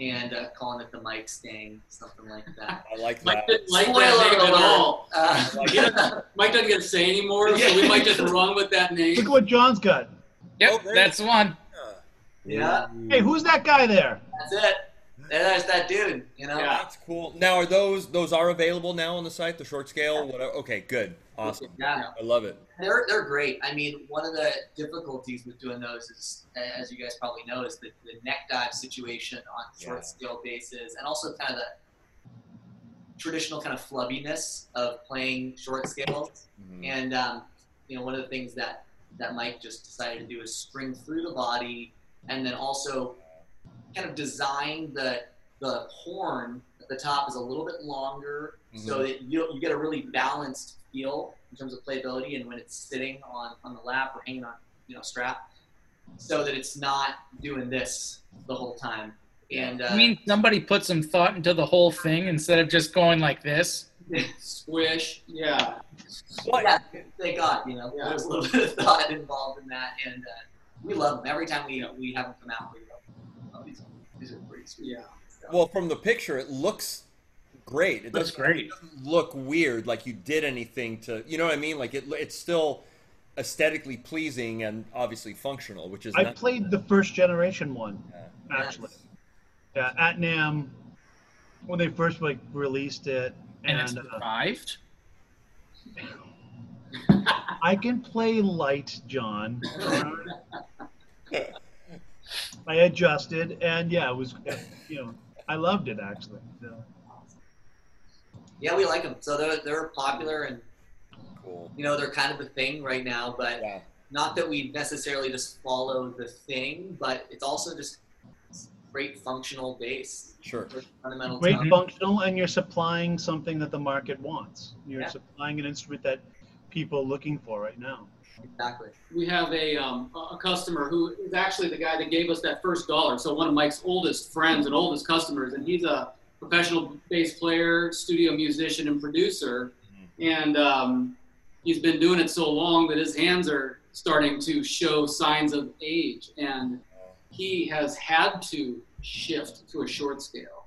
and uh, calling it the Mike Stang, something like that. I like Mike that. didn't like Spoiler that name at alert. all. Uh, like Mike doesn't get to say anymore, so we might just run with that name. Look at what John's got. Yep, Oh, great. that's one. yeah, Hey, who's that guy there? that's it. And there's that dude. You know. Yeah. That's cool. Now, are those those are available now on the site? The short scale, whatever. Okay, good, awesome. Yeah. I love it. They're they're great. I mean, one of the difficulties with doing those is, as you guys probably know, is the, the neck dive situation on short Yeah. scale basses, and also kind of the traditional kind of flubbiness of playing short scales. Mhm. And um, you know, one of the things that that Mike just decided to do is spring through the body, and then also kind of design the the horn at the top is a little bit longer, so that you you get a really balanced feel in terms of playability, and when it's sitting on on the lap or hanging on you know strap, so that it's not doing this the whole time. And uh, I mean, somebody put some thought into the whole thing instead of just going like this. Squish. Yeah. What? yeah, thank God, you know, Yeah. there's a little bit of thought involved in that, and uh, we love them. Every time we we have them come out, we go, oh, these, these are pretty sweet. Yeah. So, Well, from the picture, it looks great. It Looks doesn't, great. it doesn't look weird, like you did anything to. You know what I mean? Like it, it's still aesthetically pleasing and obviously functional, which is. I not- played the first generation one, Yeah. actually. Yeah, at NAMM when they first like released it, And it's and uh, survived. I can play light, John. I adjusted, and yeah, it was, you know, I loved it actually. So, yeah, we like them. So they're they're popular, and Cool. you know they're kind of a thing right now. But Yeah. not that we necessarily just follow the thing, but it's also just great functional bass. Sure. Fundamental great stuff. functional, and you're supplying something that the market wants. You're Yeah. supplying an instrument that people are looking for right now. Exactly. We have a, um, a a customer who is actually the guy that gave us that first dollar. So one of Mike's oldest friends and oldest customers, and he's a professional bass player, studio musician, and producer. And um, he's been doing it so long that his hands are starting to show signs of age, and he has had to shift to a short scale.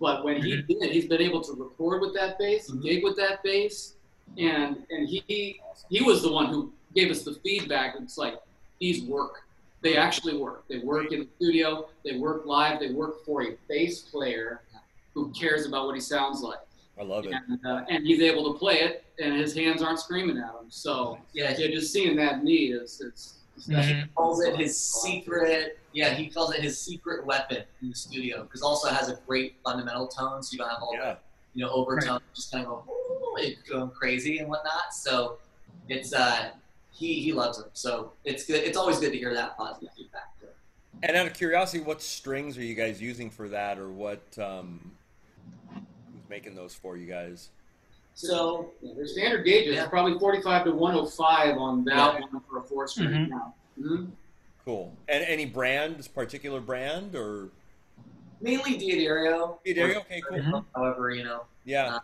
But when he did, he's been able to record with that bass, Mhm. gig with that bass, and and he he was the one who gave us the feedback. It's like these work. They actually work. They work in the studio. They work live. They work for a bass player who cares about what he sounds like, I love it. and uh, and he's able to play it, and his hands aren't screaming at him. So Yeah, yeah, just seeing that need is it's. it's Mhm. calls it his secret. Yeah, he calls it his secret weapon in the studio because also has a great fundamental tone, so you don't have all Yeah. the you know overtones just kind of go going crazy and whatnot. So it's uh he he loves them. So it's good. It's always good to hear that positive feedback. And out of curiosity, what strings are you guys using for that, or what? Um, who's making those for you guys? So yeah, their standard gauges Yeah. is probably 45 to 105 on that one for a four string Mhm. now. Cool. And any brand, this particular brand, or Mainly D'Addario. D'Addario? Okay, cool. Mhm. However, you know, yeah,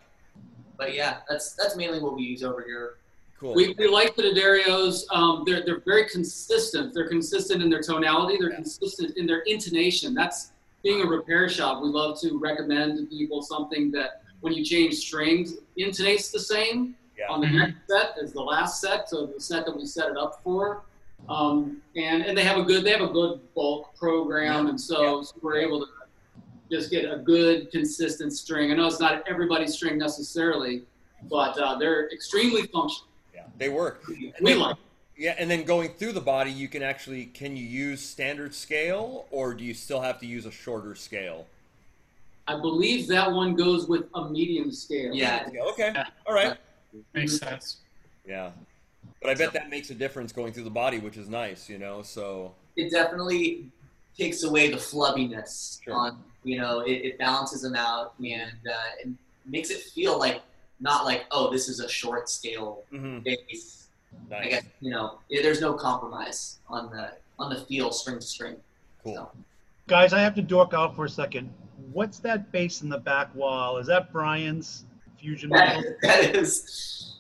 but yeah, that's that's mainly what we use over here. cool. We, we like the D'Addarios. Um, they're, they're very consistent. They're consistent in their tonality. They're Yeah. consistent in their intonation. That's being a repair shop. We love to recommend to people something that when you change strings, intonates the same Yeah. on the Mhm. next set as the last set, so the set that we set it up for. Um, and, and they have a good they have a good bulk program, and so, so we're able to just get a good consistent string. I know it's not everybody's string necessarily, but uh, they're extremely functional. yeah, they work. And We then- like. Yeah, and then going through the body, you can actually can you use standard scale, or do you still have to use a shorter scale? I believe that one goes with a medium scale. Yeah, Yeah, Okay, all right. Makes sense. Yeah, but I bet that makes a difference going through the body, which is nice, you know. So it definitely takes away the flubbiness Sure. on you know it, it balances them out and uh, it makes it feel like not like oh this is a short scale mhm, bass i guess you know it, there's no compromise on the on the feel string to string cool. so. Guys, I have to dork out for a second. What's that bass in the back wall? Is that Brian's fusion that, that is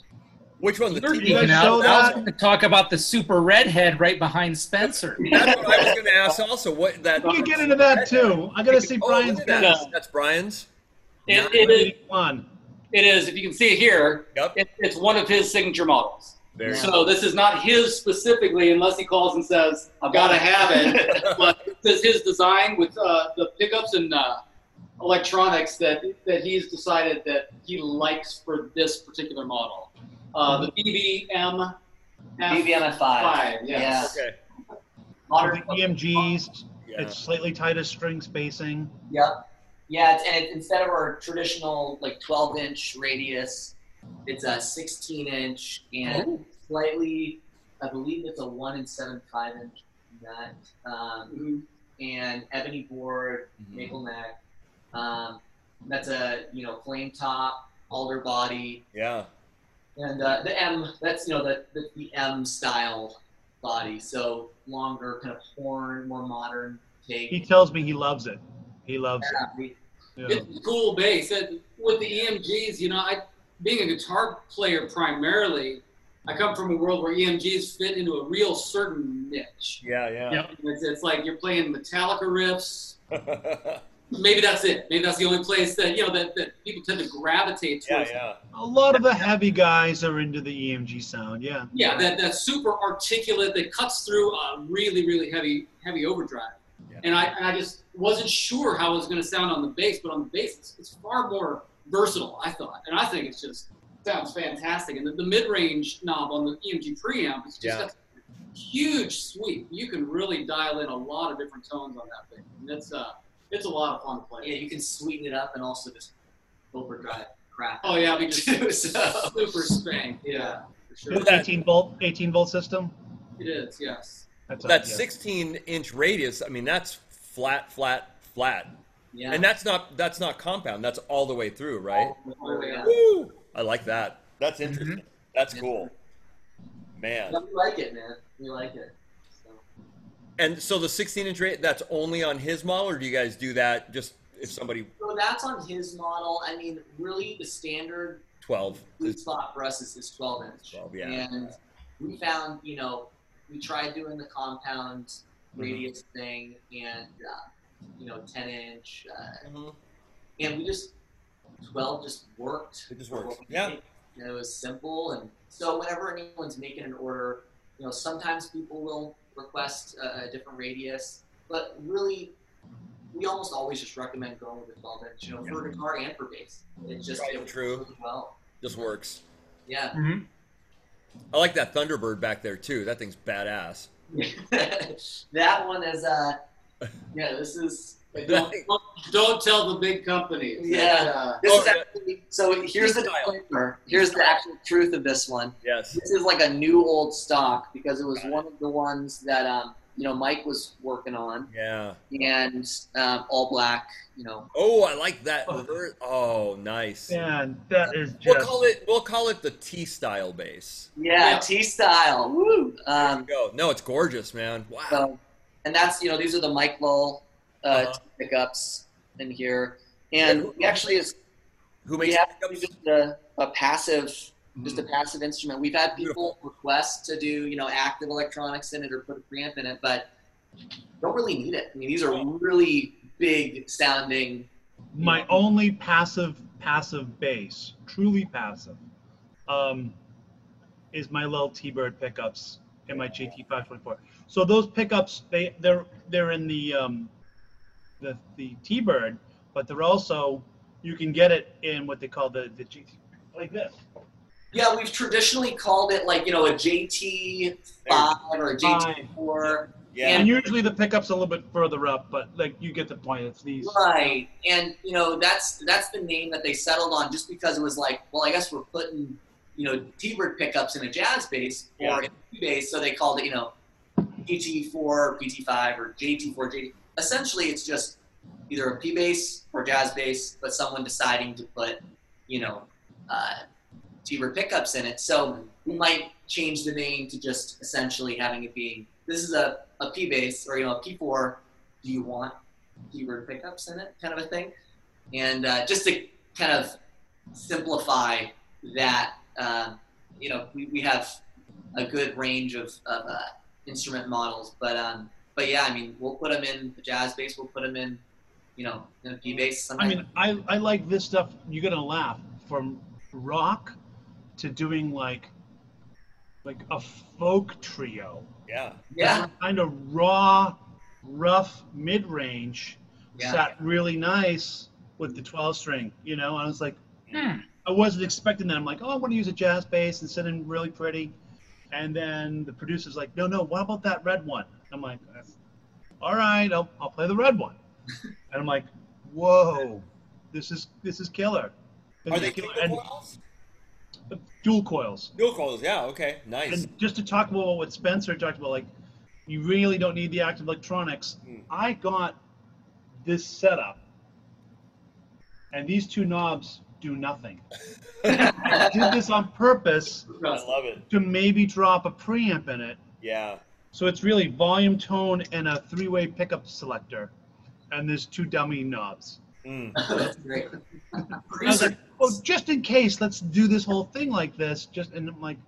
Which one? The You TV? guys Now, show I was going to talk about the super redhead right behind Spencer. That's what I was going to ask. Also, what that? We can get into that too. I'm going to see Oh, Brian's look at That's Brian's. It, it, is, One. it is, if you can see it here, Yep. it, it's one of his signature models. Very So this is not his specifically, unless he calls and says, "I've got to have it." but this is his design with uh, the pickups and uh, electronics that that he's decided that he likes for this particular model. Uh, the BBM BBM F5. five, yes. Okay. Modern. The EMGs. Yeah. It's slightly tighter string spacing. Yep. Yeah, it's, and it, instead of our traditional like 12 inch radius, it's a 16 inch and slightly, I believe it's a one and seven five inch nut, um, Mhm. and ebony board, Mhm. maple neck. Um, that's a you know flame top, alder body, Yeah. And uh, the M. That's you know the, the the M style body, so longer, kind of horn, more modern take. He tells me he loves it. He loves Yeah, we- it. Yeah. It's cool bass. And with the EMGs, you know, I being a guitar player primarily, I come from a world where EMGs fit into a real certain niche. Yeah. Yeah. Yep. It's, it's like you're playing Metallica riffs. Maybe that's it. Maybe that's the only place that you know that, that people tend to gravitate yeah. towards. Yeah. yeah. A lot of the heavy guys are into the EMG sound. Yeah. Yeah, that that's super articulate that cuts through a really really heavy heavy overdrive. Yeah. And I and I just wasn't sure how it was going to sound on the bass, but on the bass it's, it's far more versatile. I thought, and I think it's just sounds fantastic. And the, the mid range knob on the EMG preamp is just Yeah. huge sweep. You can really dial in a lot of different tones on that thing. And that's uh it's a lot of fun to play. Yeah, you can sweeten it up and also just overdrive crap. Oh yeah, we just Too, so- super spank. Yeah, for sure. Well, that- 18 volt, 18 volt system. It is. Yes. That's that yeah. 16 inch radius. I mean, that's flat, flat, flat, Yeah. and that's not that's not compound. That's all the way through, right? Oh, yeah. Woo! I like that. That's Mm-hmm. interesting. That's Yeah. cool. Man. Yeah, we like it, man. We like it. And so the 16 inch rate, that's only on his model, or do you guys do that just if somebody so that's on his model. I mean, really, the standard 12? sweet spot for us is, is 12 inch. 12, yeah. And we found, you know, we tried doing the compound Mm-hmm. radius thing and, uh, you know, 10 inch. Uh, Mhm. and we just, 12 just worked. It just worked. works. what we Yeah. It was simple. And so whenever anyone's making an order, you know, sometimes people will request a, a different radius, but really, we almost always just recommend going with the 12 inch, you know, for guitar and for bass. It's just Right, it works true. really well. Just works. Yeah. Mhm. I like that Thunderbird back there too. That thing's badass. that one is uh yeah this is But don't, don't, don't tell the big companies. Yeah. Uh, this Oh, is actually so here's the disclaimer here's the actual truth of this one Yes. this is like a new old stock because it was one of the ones that um you know mike was working on Yeah. and um, all black you know Oh, I like that. reverse- Oh, nice. Man, that is Just... We'll call it. We'll call it the T style bass. yeah, Yeah. t style woo um go. No, it's gorgeous, man. Wow. so and that's you know these are the mike lull uh, Uh-huh. pickups in here and we actually is Who makes have just a, a passive just Mm-hmm. a passive instrument we've had people request to do you know active electronics in it or put a preamp in it but don't really need it i mean these are really big sounding my only passive passive bass, truly passive, um, is my little T-Bird pickups in my JT524. So those pickups, they they're they're in the um, the the T-Bird, but they're also you can get it in what they call the the GT like this. yeah we've traditionally called it like you know a jt5 or a jt4 Yeah. And usually the pickup's a little bit further up, but like you get the point. It's these. Right, and you know that's that's the name that they settled on just because it was like, well, I guess we're putting you know T-Bird pickups in a jazz bass Yeah. or in a P bass, so they called it you know PT4, PT5, or JT4, JT. Essentially, it's just either a P bass or jazz bass, but someone deciding to put you know uh, T-Bird pickups in it. So we might change the name to just essentially having it being this is a, a P bass or you know a P4. Do you want T-Bird pickups in it, kind of a thing. And uh, just to kind of simplify that, uh, you know, we, we have a good range of, of uh, instrument models, but um, but yeah, I mean, we'll put them in the jazz bass. We'll put them in, you know, in a P bass. I mean, I, I like this stuff. You're gonna laugh from rock to doing like like a folk trio. Yeah. yeah, Kind of raw, rough mid range. yeah. Sat really nice with the 12 string, you know. I was like, Hmm. I wasn't expecting that. I'm like, oh, I want to use a jazz bass and sit in really pretty. And then the producer's like, no, no, what about that red one? I'm like, all right, I'll, I'll play the red one. and I'm like, whoa, this is this is killer. This Are is they killer. And coils? dual coils. Dual coils. Yeah. Okay. Nice. And just to talk about what Spencer talked about, like, you really don't need the active electronics. Hmm. I got this setup, and these two knobs do nothing. I did this on purpose I love it. to maybe drop a preamp in it. Yeah. So it's really volume, tone, and a three-way pickup selector, and there's two dummy knobs. Mm. That's great. I was like, well, just in case, let's do this whole thing like this. Just and I'm like,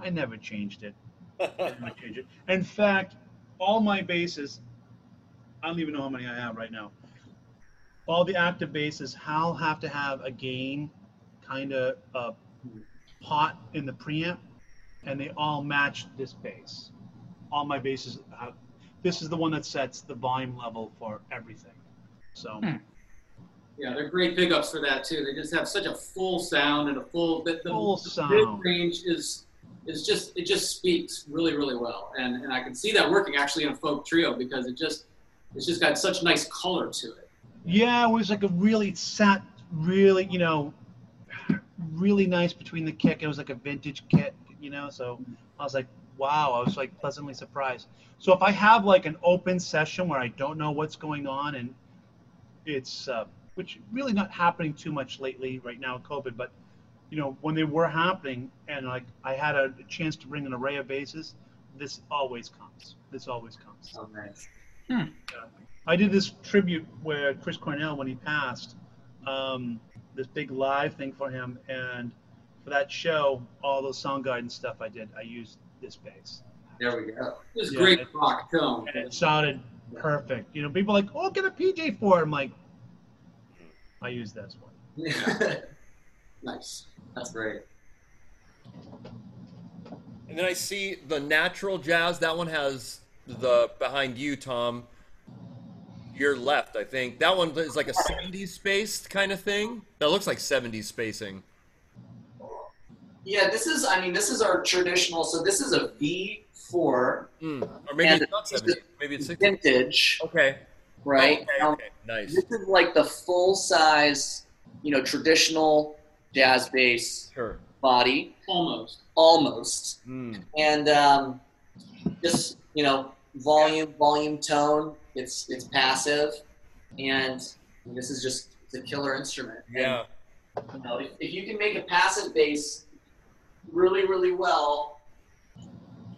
I never changed it. I never changed it. In fact, all my basses, I don't even know how many I have right now. All the active basses, I'll have to have a gain kind of uh, pot in the preamp, and they all match this bass. All my basses have. This is the one that sets the volume level for everything. So. Hmm. Yeah, they're great pickups for that too. They just have such a full sound and a full the, the, Full the sound. mid range is is just it just speaks really really well, and and I can see that working actually in a folk trio because it just it's just got such nice color to it. Yeah, it was like a really it sat really, you know, really nice between the kick. It was like a vintage kit, you know. So I was like, wow, I was like pleasantly surprised. So if I have like an open session where I don't know what's going on and it's uh, which really not happening too much lately right now, COVID, but you know when they were happening and like I had a chance to bring an array of basses, this always comes. This always comes. Oh, nice. I did this tribute where Chris Cornell, when he passed, um, this big live thing for him, and for that show, all those Soundgarden stuff I did, I used this bass, There we go. It's Yeah, great it- rock tone. and it sounded perfect. You know, people are like, "Oh, get a PJ for it." I'm like, I use this one. Nice. That's great. And then I see the natural jazz. That one has the behind you, Tom. Your left, I think. That one is like a 70s spaced kind of thing. That looks like 70s spacing. Yeah, this is. I mean, this is our traditional. So this is a V4 Mm. Or maybe And it's not it's 70s. Maybe it's 60s. vintage, Okay. right? Okay, Now, okay. Nice. This is like the full size, you know, traditional jazz bass Sure. body, Almost. almost. Mm. and um, just you know volume volume tone it's it's passive and this is just it's a killer instrument Yeah. and, you know if, if you can make a passive bass really really well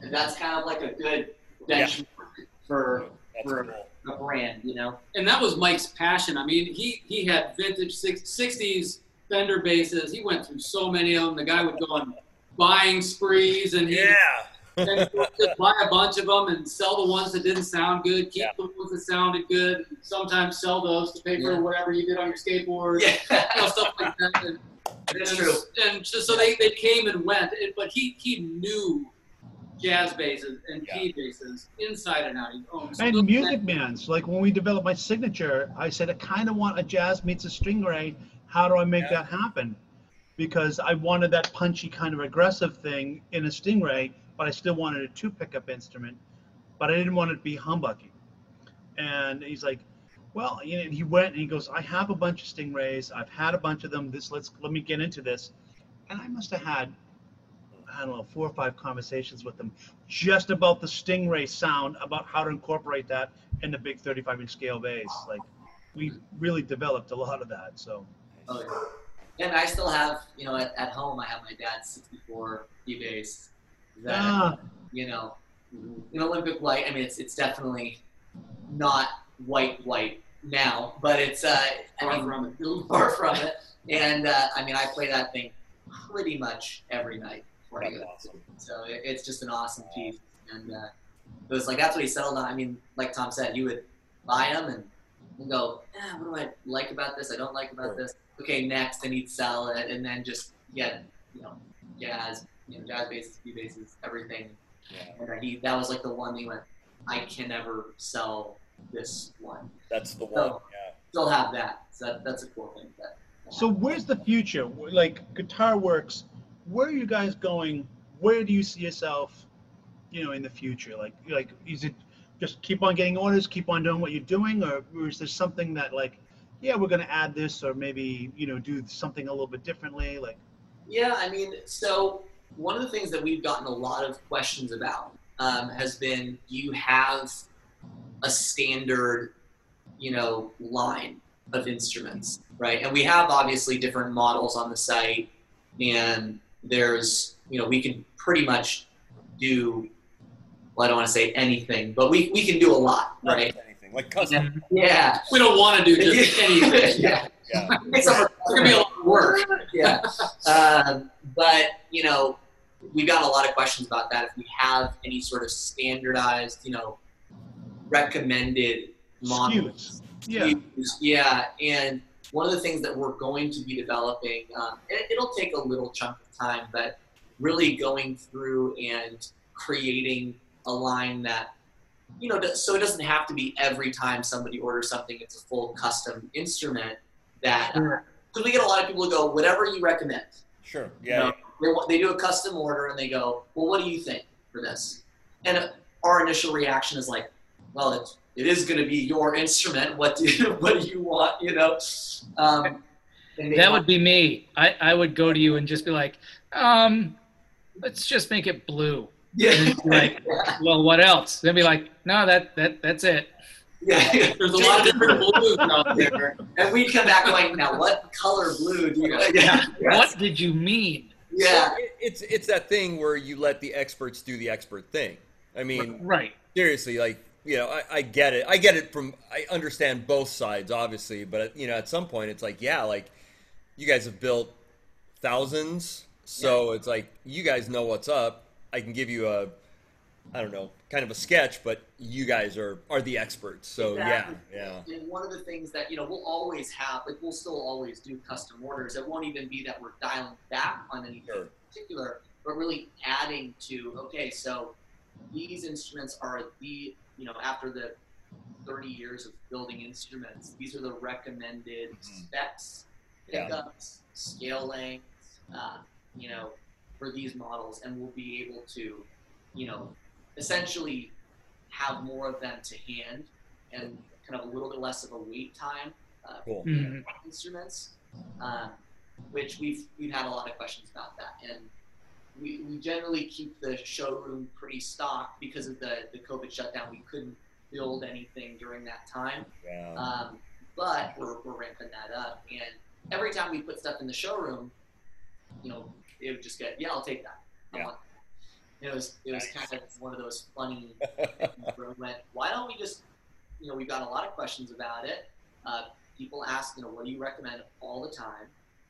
And that's kind of like a good benchmark for That's for cool. a brand you know and that was Mike's passion. I mean, he he had vintage six, 60s Fender basses. He went through so many of them. The guy would go on buying sprees, and he Yeah. and just buy a bunch of them and sell the ones that didn't sound good, keep Yeah. the ones that sounded good. and Sometimes sell those to pay for Yeah. whatever you did on your skateboard, you know, yeah stuff like that. And, it's and, true And just so they, they came and went, it, but he he knew jazz basses and P basses inside and out. He owned And Music Man's like when we developed my signature, I said I kind of want a jazz meets a stingray. How do I make Yeah. that happen? Because I wanted that punchy kind of aggressive thing in a stingray, but I still wanted a two pickup instrument, but I didn't want it to be humbucky. And he's like, well, you know, he went and he goes, I have a bunch of stingrays. I've had a bunch of them. This let's let me get into this. And I must have had I don't know, four or five conversations with them just about the Stingray sound, about how to incorporate that in the big 35 inch scale bass. Like, we really developed a lot of that. So, Oh, yeah. And I still have, you know, at, at home, I have my dad's 64 D bass. That, ah, you know, an Olympic white, I mean, it's, it's definitely not white, white now, but it's, uh, I Far mean, from it. far from it. And, uh, I mean, I play that thing pretty much every night. That's awesome. So it, it's just an awesome piece, and uh, it was like that's what he settled on. I mean, like Tom said, you would buy them and, and go, eh, "What do I like about this? I don't like about this." Okay, next, and he'd sell it, and then just get you know, jazz, you know, jazz basses, B basses, everything. Yeah. And he that was like the one thing went, I can never sell this one. That's the one. So- Yeah. Still have that. So that, that's a cool thing. That, So where's the future? Like Guitar Works, where are you guys going? Where do you see yourself, you know, in the future? Like, like is it just keep on getting orders, keep on doing what you're doing, or, or is there something that like, yeah, we're gonna add this, or maybe you know, do something a little bit differently? Like, Yeah, I mean, so one of the things that we've gotten a lot of questions about um, has been you have a standard, you know, line of instruments, right? And we have obviously different models on the site, and there's, you know, we can pretty much do, well, I don't want to say anything, but we, we can do a lot, Not right? Anything like custom. Yeah. We don't want to do just anything. yeah. Yeah. It's a- It's gonna be a lot of work. yeah. Um, but you know, we've got a lot of questions about that. If we have any sort of standardized, you know, recommended models. Yeah. Yeah, and one of the things that we're going to be developing, um, it, it'll take a little chunk of time, but really going through and creating a line that, you know, so it doesn't have to be every time somebody orders something, it's a full custom instrument that Sure. because we get a lot of people who go, whatever you recommend. Sure. You Yeah. know, they, they do a custom order and they go, well, what do you think for this? And uh, our initial reaction is like, well, it's, it is going to be your instrument. What do you, what do you want? You know, um, That would be me. I, I would go to you and just be like, um, let's just make it blue. yeah, Like, yeah, well, what else? They'd be like, no, that that that's it. yeah. There's a lot of different blues out there. And we'd come back going, now what color blue do you? Yeah, What did you mean? yeah, So it- it's it's that thing where you let the experts do the expert thing. I mean, Right. seriously, like you know, I, I get it. I get it from. I understand both sides, obviously, but you know, at some point, it's like, yeah, like you guys have built thousands, so it's like you guys know what's up. I can give you a, I don't know, kind of a sketch, but you guys are are the experts. So Exactly. yeah, yeah, And one of the things that you know we'll always have, like we'll still always do custom orders. It won't even be that we're dialing back on anything Sure. in particular, but really adding to. Okay, so these instruments are the you know after the 30 years of building instruments, these are the recommended Mhm. specs, Yeah. pickups, scale lengths, uh, you know, for these models, and we'll be able to, you know, essentially have more of them to hand and kind of a little bit less of a wait time uh, cool. Mhm. instruments, um, which we've we've had a lot of questions about that, and we, we generally keep the showroom pretty stocked because of the the COVID shutdown. We couldn't build anything during that time, Yeah, um, but we're we're ramping that up, and every time we put stuff in the showroom, you know, it would just get yeah, I'll take that. I Yeah. want that. It was it was Nice. kind of one of those funny things where we went, why don't we just, you know, we've got a lot of questions about it. Uh, people ask, you know, what do you recommend all the time?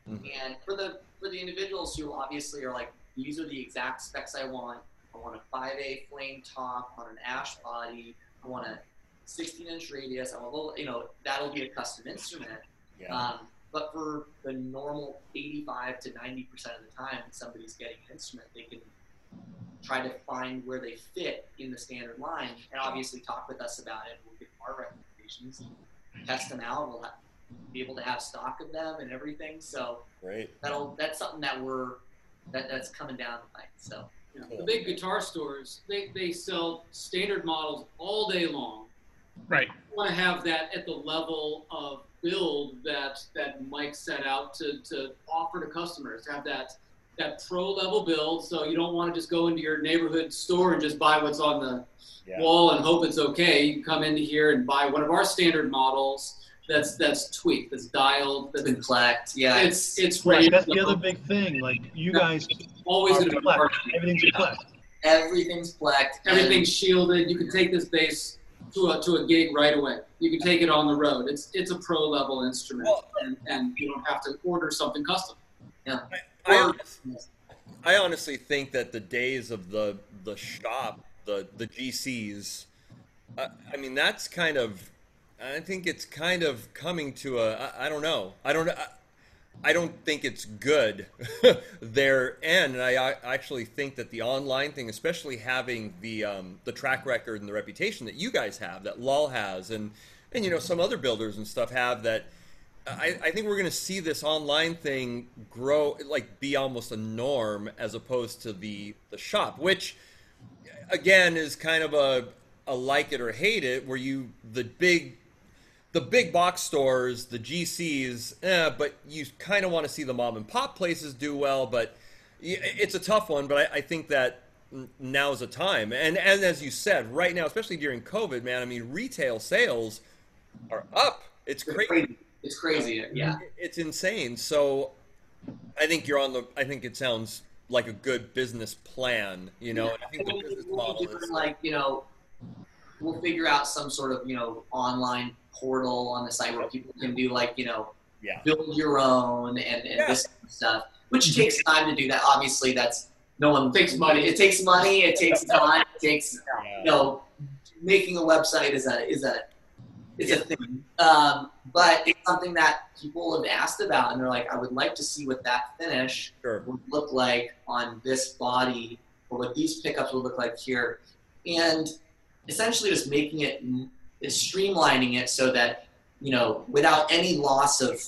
Mhm. And for the for the individuals who obviously are like, these are the exact specs I want. I want a 5A flame top on an ash body. I want a 16 inch radius. I want a little, you know, that'll be a custom instrument. yeah. Um, but for the normal 85 to 90 percent of the time, somebody's getting an instrument, they can try to find where they fit in the standard line, and obviously talk with us about it. We'll give our recommendations, test them out. We'll have, be able to have stock of them and everything. So Great. that'll that's something that we're that that's coming down the pipe. So You know, the big guitar stores, they, they sell standard models all day long. Right. You want to have that at the level of build that that Mike set out to, to offer to customers. To have that that pro level build, so you don't want to just go into your neighborhood store and just buy what's on the Yeah. wall and hope it's okay. You can come into here and buy one of our standard models that's that's tweaked, that's dialed, that's been Plek'd. Yeah, it's it's Right. ready. That's the go. other big thing. Like you guys, Always are going to be flex. part everything's flex. everything's Plek'd. and- everything's shielded. You can take this bass to a to a gig right away. You can take it on the road. It's it's a pro level instrument, Well- and, and you don't have to order something custom. I, Or- I honestly think that the days of the the shop, the the GCs, I, I mean that's kind of, I think it's kind of coming to a. I, I don't know. I don't. I, I don't think it's good their end, and I, I actually think that the online thing, especially having the um, the track record and the reputation that you guys have, that Lull has, and and you know some other builders and stuff have that. I, I think we're going to see this online thing grow, like be almost a norm as opposed to the the shop, which again is kind of a a like it or hate it, where you the big the big box stores, the GCs, eh, but you kind of want to see the mom and pop places do well. But it's a tough one. But I, I think that now is a time. And, and as you said, right now, especially during COVID, man, I mean, retail sales are up. It's crazy. It's crazy. Yeah. It's insane. So I think you're on the, I think it sounds like a good business plan, you know, Yeah. and I think the business model is like you know, we'll figure out some sort of you know online portal on the site where people can do like you know yeah. build your own and, and Yeah. this kind of stuff, which takes time to do that. Obviously, that's no one Takes money. It takes money. It takes time. It takes you know, making a website is a is a is a thing. Um, but it's something that people have asked about, and they're like, I would like to see what that finish Sure. would look like on this body, or what these pickups would look like here, and essentially just making it is streamlining it so that you know without any loss of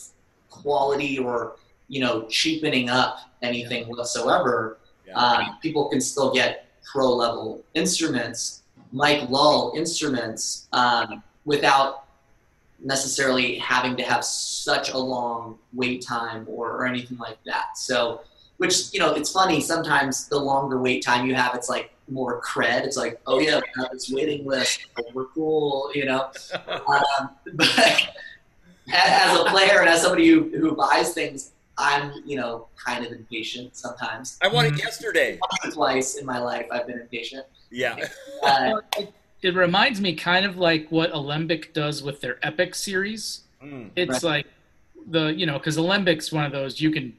quality or you know cheapening up anything whatsoever Yeah. um, people can still get pro level instruments, Mike Lull instruments, um, without necessarily having to have such a long wait time or, or anything like that. So, which, you know, it's funny, sometimes the longer wait time you have, it's like more cred. It's like, oh yeah, we have this waiting list, we're cool, you know. Um, but as a player and as somebody who, who buys things, I'm, you know, kind of impatient sometimes I want it yesterday. twice in my life I've been impatient. Yeah. Uh, it, it reminds me kind of like what Alembic does with their Epic series. Mm. It's Right. like the you know because Alembic's one of those you can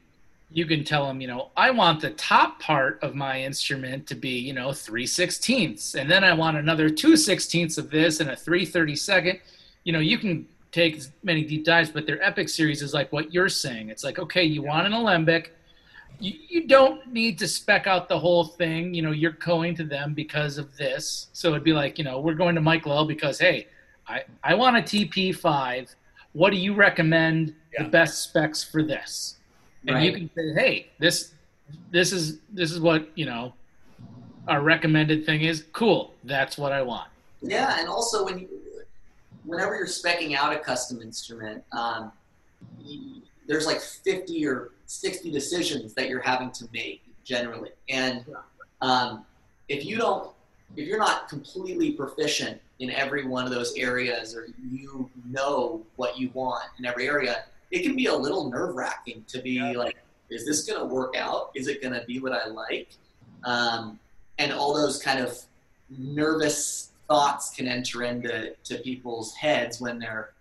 you can tell them you know I want the top part of my instrument to be you know three sixteenths and then I want another two sixteenths of this and a three thirty second. You know you can take as many deep dives, but their Epic series is like what you're saying. It's like okay, you want an Alembic. You, you don't need to spec out the whole thing. You know, you're going to them because of this. So it'd be like, you know, we're going to Mike Lull because, hey, I, I want a TP5. What do you recommend Yeah. the best specs for this? And you can say, hey, this this is this is what you know our recommended thing is. Cool, that's what I want. yeah, and also when you, whenever you're specking out a custom instrument, um, there's like 50 or 60 decisions that you're having to make generally, and um, if you don't, if you're not completely proficient in every one of those areas, or you know what you want in every area, it can be a little nerve wracking to be Yeah. like, is this going to work out? Is it going to be what I like? Um, and all those kind of nervous thoughts can enter into to people's heads when they're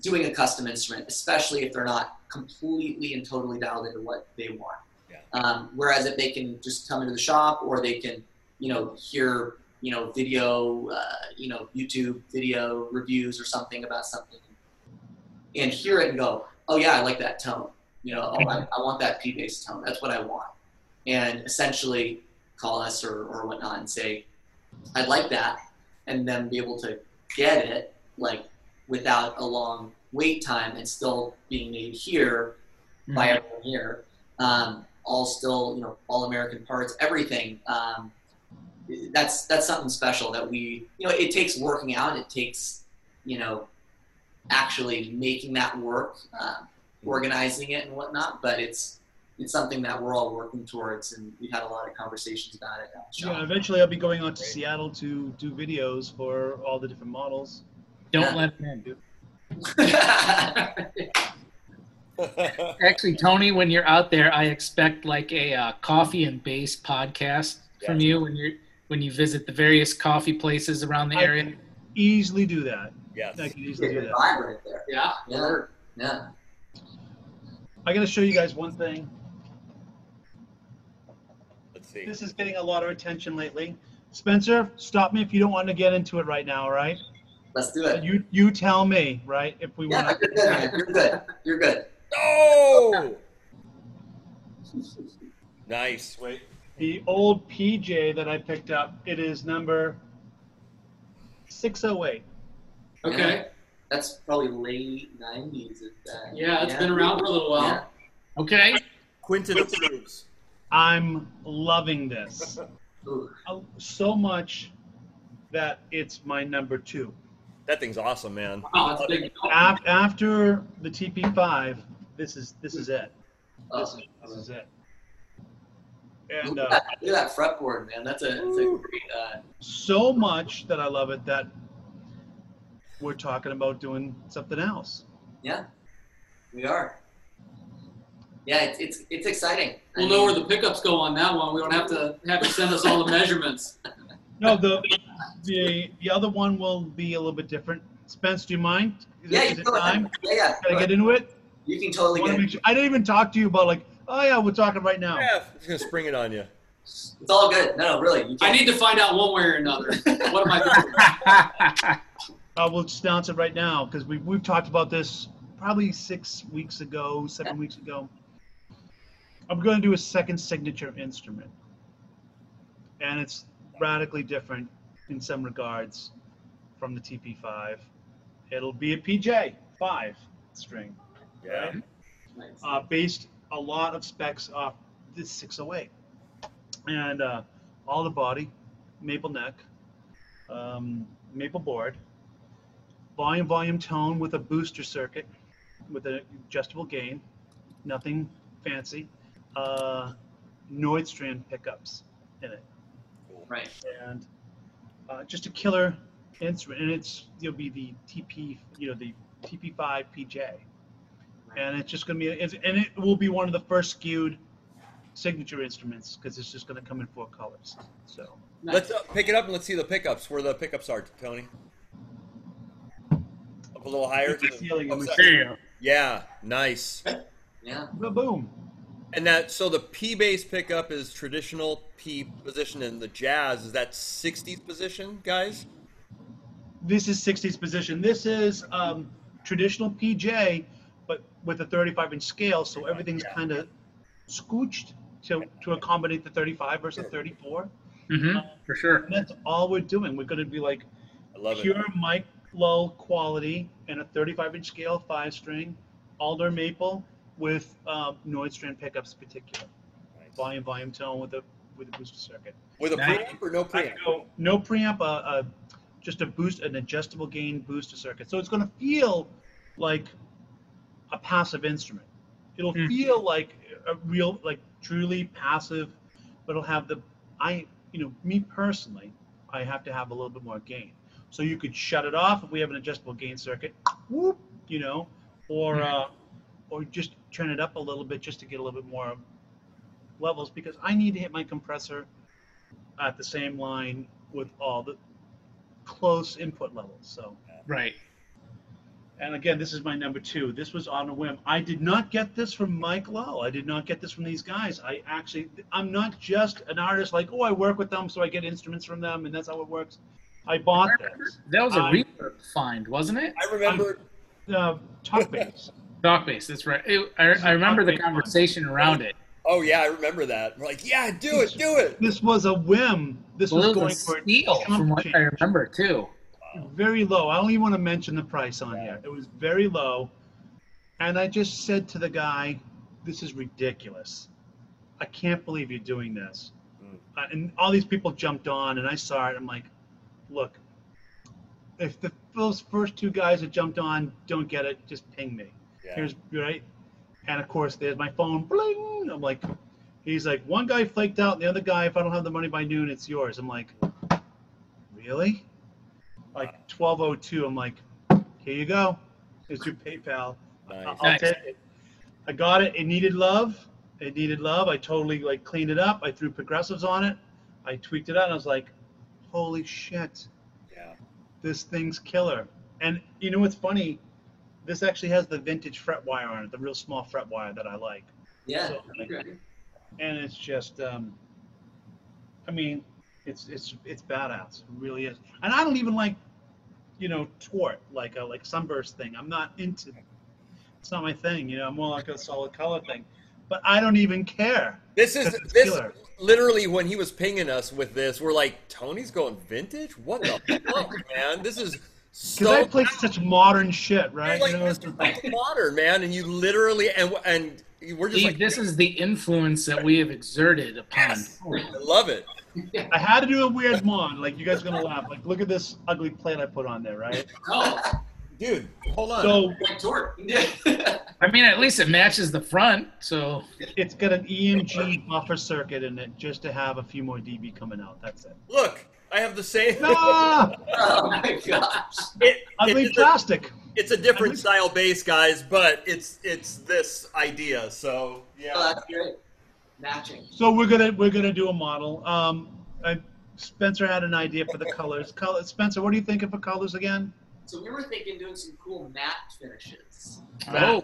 doing a custom instrument, especially if they're not completely and totally dialed into what they want. Yeah. Um, whereas if they can just come into the shop or they can, you know, hear, you know, video, uh, you know, YouTube video reviews or something about something and hear it and go, oh yeah, I like that tone. You know, oh, I, I want that P bass tone. That's what I want. And essentially call us or, or whatnot and say, I'd like that. And then be able to get it like without a long wait time and still being made here by everyone here. Um, all still, you know, all American parts, everything. Um, that's that's something special that we, you know, it takes working out. It takes, you know, actually making that work, um, organizing it and whatnot. But it's it's something that we're all working towards, and we've had a lot of conversations about it. Yeah, eventually I'll be going out to Seattle to do videos for all the different models. Don't Yeah. let them in. Actually, Tony, when you're out there, I expect like a uh, coffee and bass podcast from you when you're when you visit the various coffee places around the I area. easily do that. Yes. I can easily do that. vibe right there. Yeah. Yeah, yeah. I gotta show you guys one thing. Let's see. This is getting a lot of attention lately. Spencer, stop me if you don't want to get into it right now. All right? Let's do it. You you tell me, right? If we Yeah, want you're good, man. You're good. You're good. Oh! nice. Wait. the old PJ that I picked up, it is number 608. Okay. That's probably late 90s. At that. Yeah, it's been around for a little while. Yeah. Okay. Quinton approves. I'm loving this Uh, so much that it's my number two. That thing's awesome, man. Wow, that's big. After the TP5, this is this is it. This Oh, is, this is it. look, And at uh, that, look at that fretboard, man. That's a, that's a great. Uh, so much that I love it that we're talking about doing something else. yeah, we are. Yeah, it's it's, it's exciting. We'll know mean, where the pickups go on that one. We don't have to have you send us all the measurements. No, the the the other one will be a little bit different. Spence, do you mind? Is Yeah, it, you is it go ahead. time? Yeah, yeah. Can go I get ahead. into it? You can I, totally wanna get. make sure- I didn't even talk to you about like, oh yeah, we're talking right now. Yeah, he's gonna spring it on you. It's all good. No, no, really. You I need to find out one way or another. What am I doing? Uh, we'll just announce it right now because we we've talked about this probably six weeks ago, seven weeks ago. I'm going to do a second signature instrument, and it's radically different in some regards from the TP5. It'll be a PJ five string. Yeah. Nice. uh, based a lot of specs off this 608 and uh, all the body maple neck um, maple board volume volume tone with a booster circuit with an adjustable gain nothing fancy uh, Nordstrand pickups in it Right. and uh, just a killer instrument and it's it'll be the TP you know the TP5 PJ and it's just going to be it's, and it will be one of the first skewed signature instruments because it's just going to come in four colors so Nice. Let's uh, pick it up and let's see the pickups. Where the pickups are, Tony. Up a little higher. It's the ceiling Oh, and we- Yeah, nice. Yeah. boom And that so the P bass pickup is traditional P position in the jazz. Is that 60s position, guys? this is 60s position this is um, traditional pj but with a 35 inch scale so everything's kind of scooched to, to accommodate the 35 versus 34 hmm for sure. and that's all we're doing we're going to be like I love pure it. Mike Lull quality and a 35 inch scale five string alder maple with um, Nordstrand pickups particular Nice. volume volume tone with a with a booster circuit. With a Nice. preamp or no preamp? go no preamp, uh, uh, just a boost, an adjustable gain booster circuit. So it's going to feel like a passive instrument. It'll Hmm. feel like a real, like truly passive, but it'll have the I, you know, me personally, I have to have a little bit more gain. So you could shut it off if we have an adjustable gain circuit, whoop, you know, or uh, or just turn it up a little bit just to get a little bit more levels because I need to hit my compressor at the same line with all the close input levels. So, Right. and again, this is my number two. This was on a whim. I did not get this from Mike Lull. I did not get this from these guys. I actually, I'm not just an artist like, oh, I work with them, so I get instruments from them, and that's how it works. I bought this. That was a I- reverb find, wasn't it? I remember. Uh, TalkBass. Dock base. That's right. It, I, I remember the conversation around it. Oh yeah, I remember that. We're like, yeah, do it, do it. This was a whim. This Well, was it going was for a steal, from what I remember too. very low. I don't even want to mention the price on here. It was very low. And I just said to the guy, this is ridiculous. I can't believe you're doing this. Mm. Uh, and all these people jumped on, and I saw it. I'm like, look, if the those first two guys that jumped on don't get it, just ping me. Yeah. Here's right. And of course, there's my phone. Bling. I'm like, he's like, one guy flaked out, and the other guy, if I don't have the money by noon, it's yours. I'm like, really? Like 12:02. I'm like, here you go. Here's your PayPal. Nice. I'll Nice. take it. I got it. It needed love. It needed love. I totally like cleaned it up. I threw progressives on it. I tweaked it out. And I was like, holy shit, Yeah. this thing's killer. And you know what's funny? This actually has the vintage fret wire on it, the real small fret wire that I like. Yeah. So, Okay. and it's just, um, I mean, it's it's it's badass. It really is. And I don't even like, you know, tort like a like sunburst thing. I'm not into. It's not my thing. You know, I'm more like a solid color thing. But I don't even care. This is this killer. literally when he was pinging us with this. We're like, Tony's going vintage. What the fuck, man? This is Because I so play such modern shit, right? like you know, this is like, like modern, man. And you literally and and we're just Steve, like, this is the influence that we have exerted upon. Yes. I love it. I had to do a weird mod. Like you guys are gonna laugh. Like look at this ugly plate I put on there, right? Oh, Dude, hold on. So like I mean, at least it matches the front. So it's got an EMG buffer circuit in it just to have a few more dB coming out. That's it. Look, I have the same. Ah, oh my gosh. It, ugly it's, plastic. it's a different style bass, guys, but it's it's this idea. So Oh, yeah, that's great. Matching. So we're gonna we're gonna do a model. Um, I, Spencer had an idea for the colors. Color, Spencer, what do you think of for colors again? So we were thinking doing some cool matte finishes. Matte, Oh.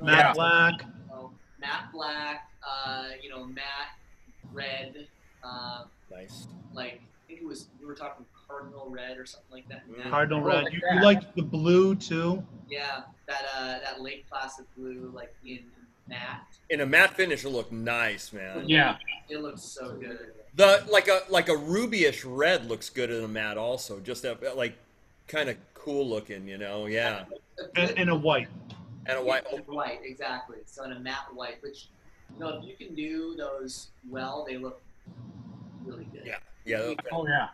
matte Yeah. black. So matte black, uh, you know, matte red, uh, nice. like I think it was we were talking cardinal red or something like that. Mm. Matte- Cardinal Oh, red. like You, that. you like the blue too? Yeah, that uh, that lake placid blue, like in matte. In a matte finish, it'll look nice, man. yeah, It looks so good. The like a like a rubyish red looks good in a matte also. Just a, like kind of cool looking, you know? Yeah, And, and a white. and a white. Yeah, white, exactly. So in a matte white, which you know, if you can do those well, they look really good. Yeah, yeah. okay. oh yeah.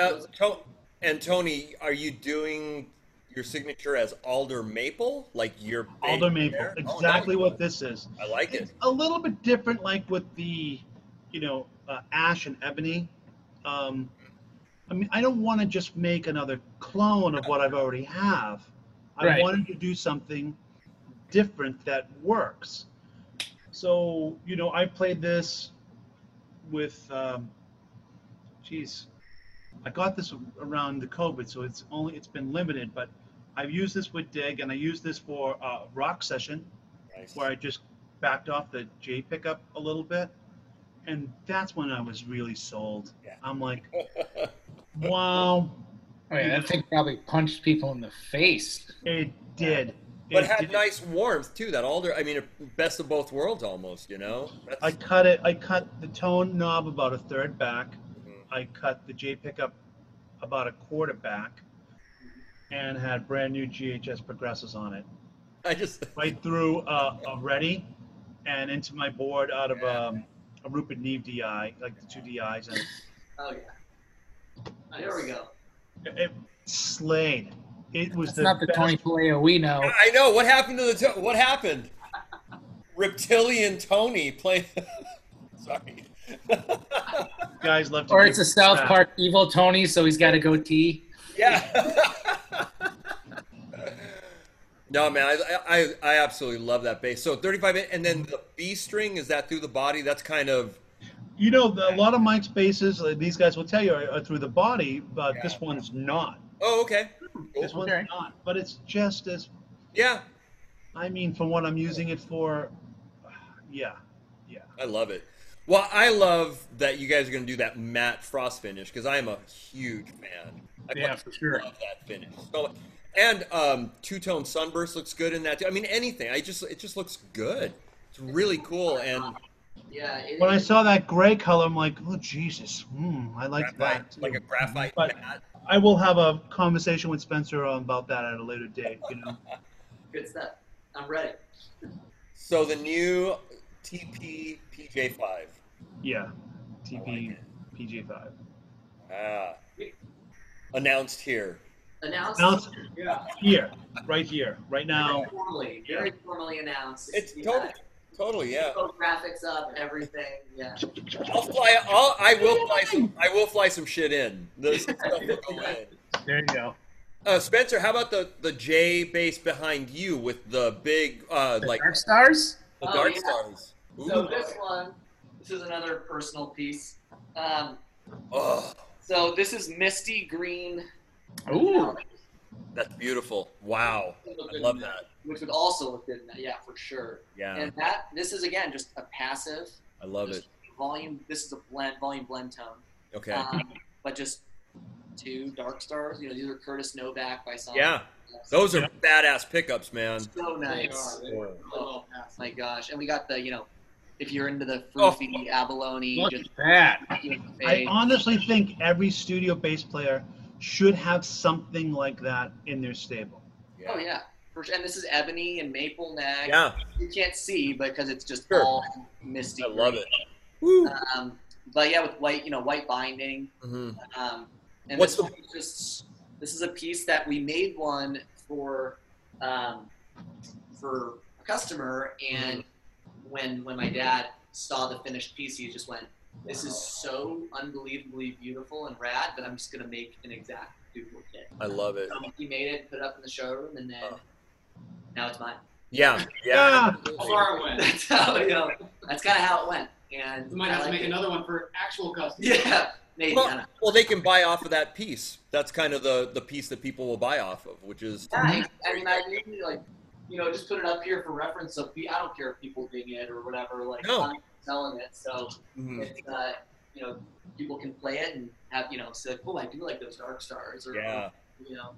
Uh, to- and Tony, are you doing your signature as alder maple, like your Alder maple. there? Oh, Exactly nice. what this is. I like it. It's a little bit different, like with the, you know, uh, ash and ebony. Um, I mean, I don't want to just make another clone of what I've already have. I Right. wanted to do something different that works. So, you know, I played this with, um, geez, I got this around the COVID, so it's only it's been limited, but I've used this with Dig, and I used this for uh, rock session Nice. where I just backed off the J pickup a little bit. And that's when I was really sold. Yeah. I'm like, wow, Oh yeah, that thing probably punched people in the face. it did. but It had did. nice warmth too. That alder, I mean, best of both worlds almost. You know. That's, I cut it. I cut the tone knob about a third back. Mhm. I cut the J pickup about a quarter back, and had brand new GHS progressors on it. I just Right through uh, a REDDI, and into my board out of Yeah. um, a Rupert Neve DI, like the two DIs, and Oh yeah. There we go. it, it slayed. It was It's the not the best. Tony Paleo we know. I know what happened to the to- what happened. Reptilian Tony playing. Sorry. guys love to. Or it's a South track. Park evil Tony, so he's got a goatee. yeah. no man, I, I I absolutely love that bass. So 35 and then the B string is that through the body? That's kind of You know, the, a lot of Mike's basses, uh, these guys will tell you, are, are through the body, but Yeah. this one's not. oh okay. This Cool. one's Okay. not. But it's just as. Yeah, I mean, from what I'm using it for, yeah, yeah. I love it. Well, I love that you guys are going to do that matte frost finish because I am a huge fan. I Yeah, fucking for sure. Love that finish. So, and um, two tone sunburst looks good in that. Too. I mean, anything. I just it just looks good. It's really cool and Yeah. It, When I saw that gray color, I'm like, oh Jesus, hmm, I like that. too. like a graphite But matte. I will have a conversation with Spencer about that at a later date. You know, good stuff. I'm ready. So the new TP PJ5. yeah, I TP like it. PJ5. Ah, announced here. Announced. Announced Yeah. here, right here, right now. Very formally, very formally announced. It's Yeah. totally, totally, yeah. Graphics up, everything. Yeah. I'll fly. I'll, I will fly some. I will fly some shit in. This stuff will go in. There you go. Uh, Spencer, how about the the J bass behind you with the big uh The like Dark Stars? the Oh, Dark yeah. Stars? So this one, this is another personal piece. Um, Oh, so this is misty green. Ooh. that's beautiful. Wow, I love that. Which would also look good in that, yeah, for sure. Yeah, And that this is again just a passive. I love it. volume. This is a blend, volume blend tone. Okay. Um, but just two dark stars. You know, these are Curtis Novak by some. yeah, those are badass pickups, man. So They nice. are. They were well past. My gosh, and we got the you know, if you're into the Oh. abalone, Look just that. I honestly think every studio bass player should have something like that in their stable. oh yeah, For sure. And this is ebony and maple neck. Yeah, You can't see because it's just Sure. all misty. I love green. it. Woo. Um, but yeah, with white, you know, white binding. hmm Um, and What's this the- one just this is a piece that we made one for um, for a customer, and when when my dad saw the finished piece, he just went, "This is so unbelievably beautiful and rad that I'm just gonna make an exact duplicate." I love it. So he made it, put it up in the showroom, and then Oh. Now it's mine. Yeah, yeah. Yeah. How far it went. That's how you know. That's kind of how it went. And We might I have to make it. another one for actual customers. Yeah, maybe. Well, well, they can buy off of that piece. That's kind of the the piece that people will buy off of, which is Yeah, I mean, I usually like, you know, just put it up here for reference. So I don't care if people dig it or whatever. Like, No. I'm selling it, so Mhm. it's uh, you know, people can play it and have you know, say, oh, I do like those dark stars, or yeah, you know,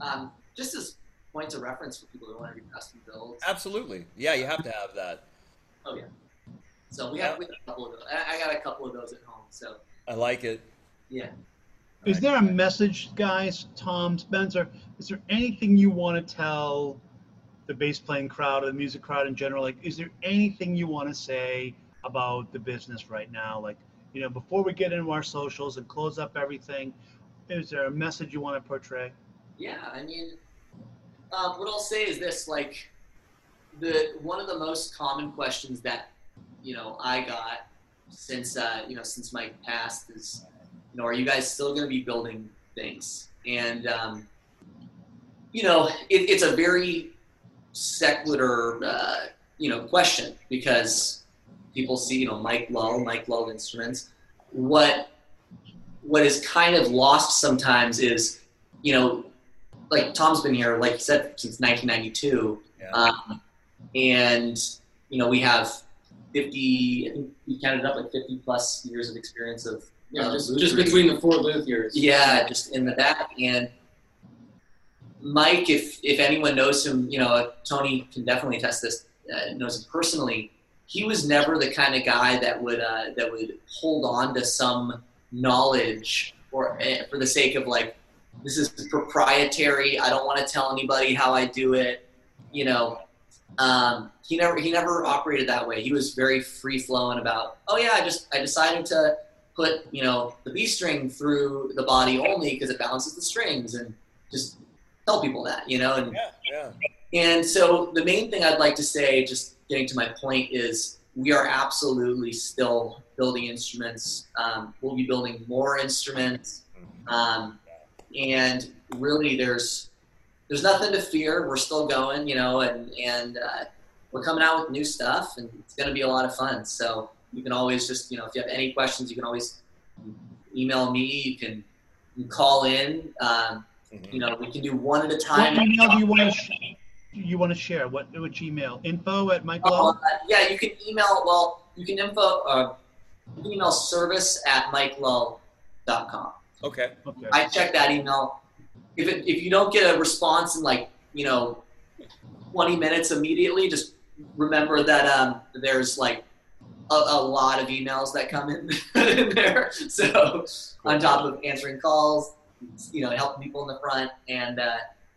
um, just as points of reference for people who want to do custom builds. absolutely. Yeah, you have to have that. Oh yeah. So we have, we have a couple of those. I, I got a couple of those at home. So I like it. yeah. Is there a message, guys, Tom, Spencer? Is there anything you want to tell the bass playing crowd or the music crowd in general? Like, is there anything you want to say about the business right now? Like, you know, before we get into our socials and close up everything, is there a message you want to portray? Yeah, I mean, um, what I'll say is this: like, the one of the most common questions that you know I got since uh, you know since Mike passed is, you know, are you guys still going to be building things? And um, you know, it, it's a very secular uh, you know question because people see you know Mike Lull, Mike Lull Instruments. What what is kind of lost sometimes is you know like Tom's been here, like you said, since 1992, Yeah. um, and you know we have 50. I think we counted up like 50 plus years of experience of Yeah, uh, just, just between the four booth years. Yeah, just in the back. And Mike, if if anyone knows him, you know Tony can definitely attest this. Uh, knows him personally. He was never the kind of guy that would uh, that would hold on to some knowledge or uh, for the sake of like this is proprietary. I don't want to tell anybody how I do it. You know, um, he never he never operated that way. He was very free flowing about. Oh yeah, I just I decided to put you know the B string through the body only because it balances the strings and just tell people that you know and Yeah, yeah. and so the main thing I'd like to say, just getting to my point, is we are absolutely still building instruments. Um, we'll be building more instruments, um, and really, there's there's nothing to fear. We're still going, you know, and and uh, we're coming out with new stuff, and it's going to be a lot of fun. So you can always just, you know, if you have any questions, you can always email me. You can, you can call in. Um, Mhm. you know, we can do one at a time. What time. email do you want to sh- you want to share? What which email? Info at Michael. Oh, uh, yeah, you can email. Well, you can info. Uh, you can email service at mikelull.com. Okay. Okay. I check that email. If it, if you don't get a response in like you know, 20 minutes immediately, just remember that um, there's like a, a lot of emails that come in, in there. So on top of answering calls, you know, helping people in the front and uh,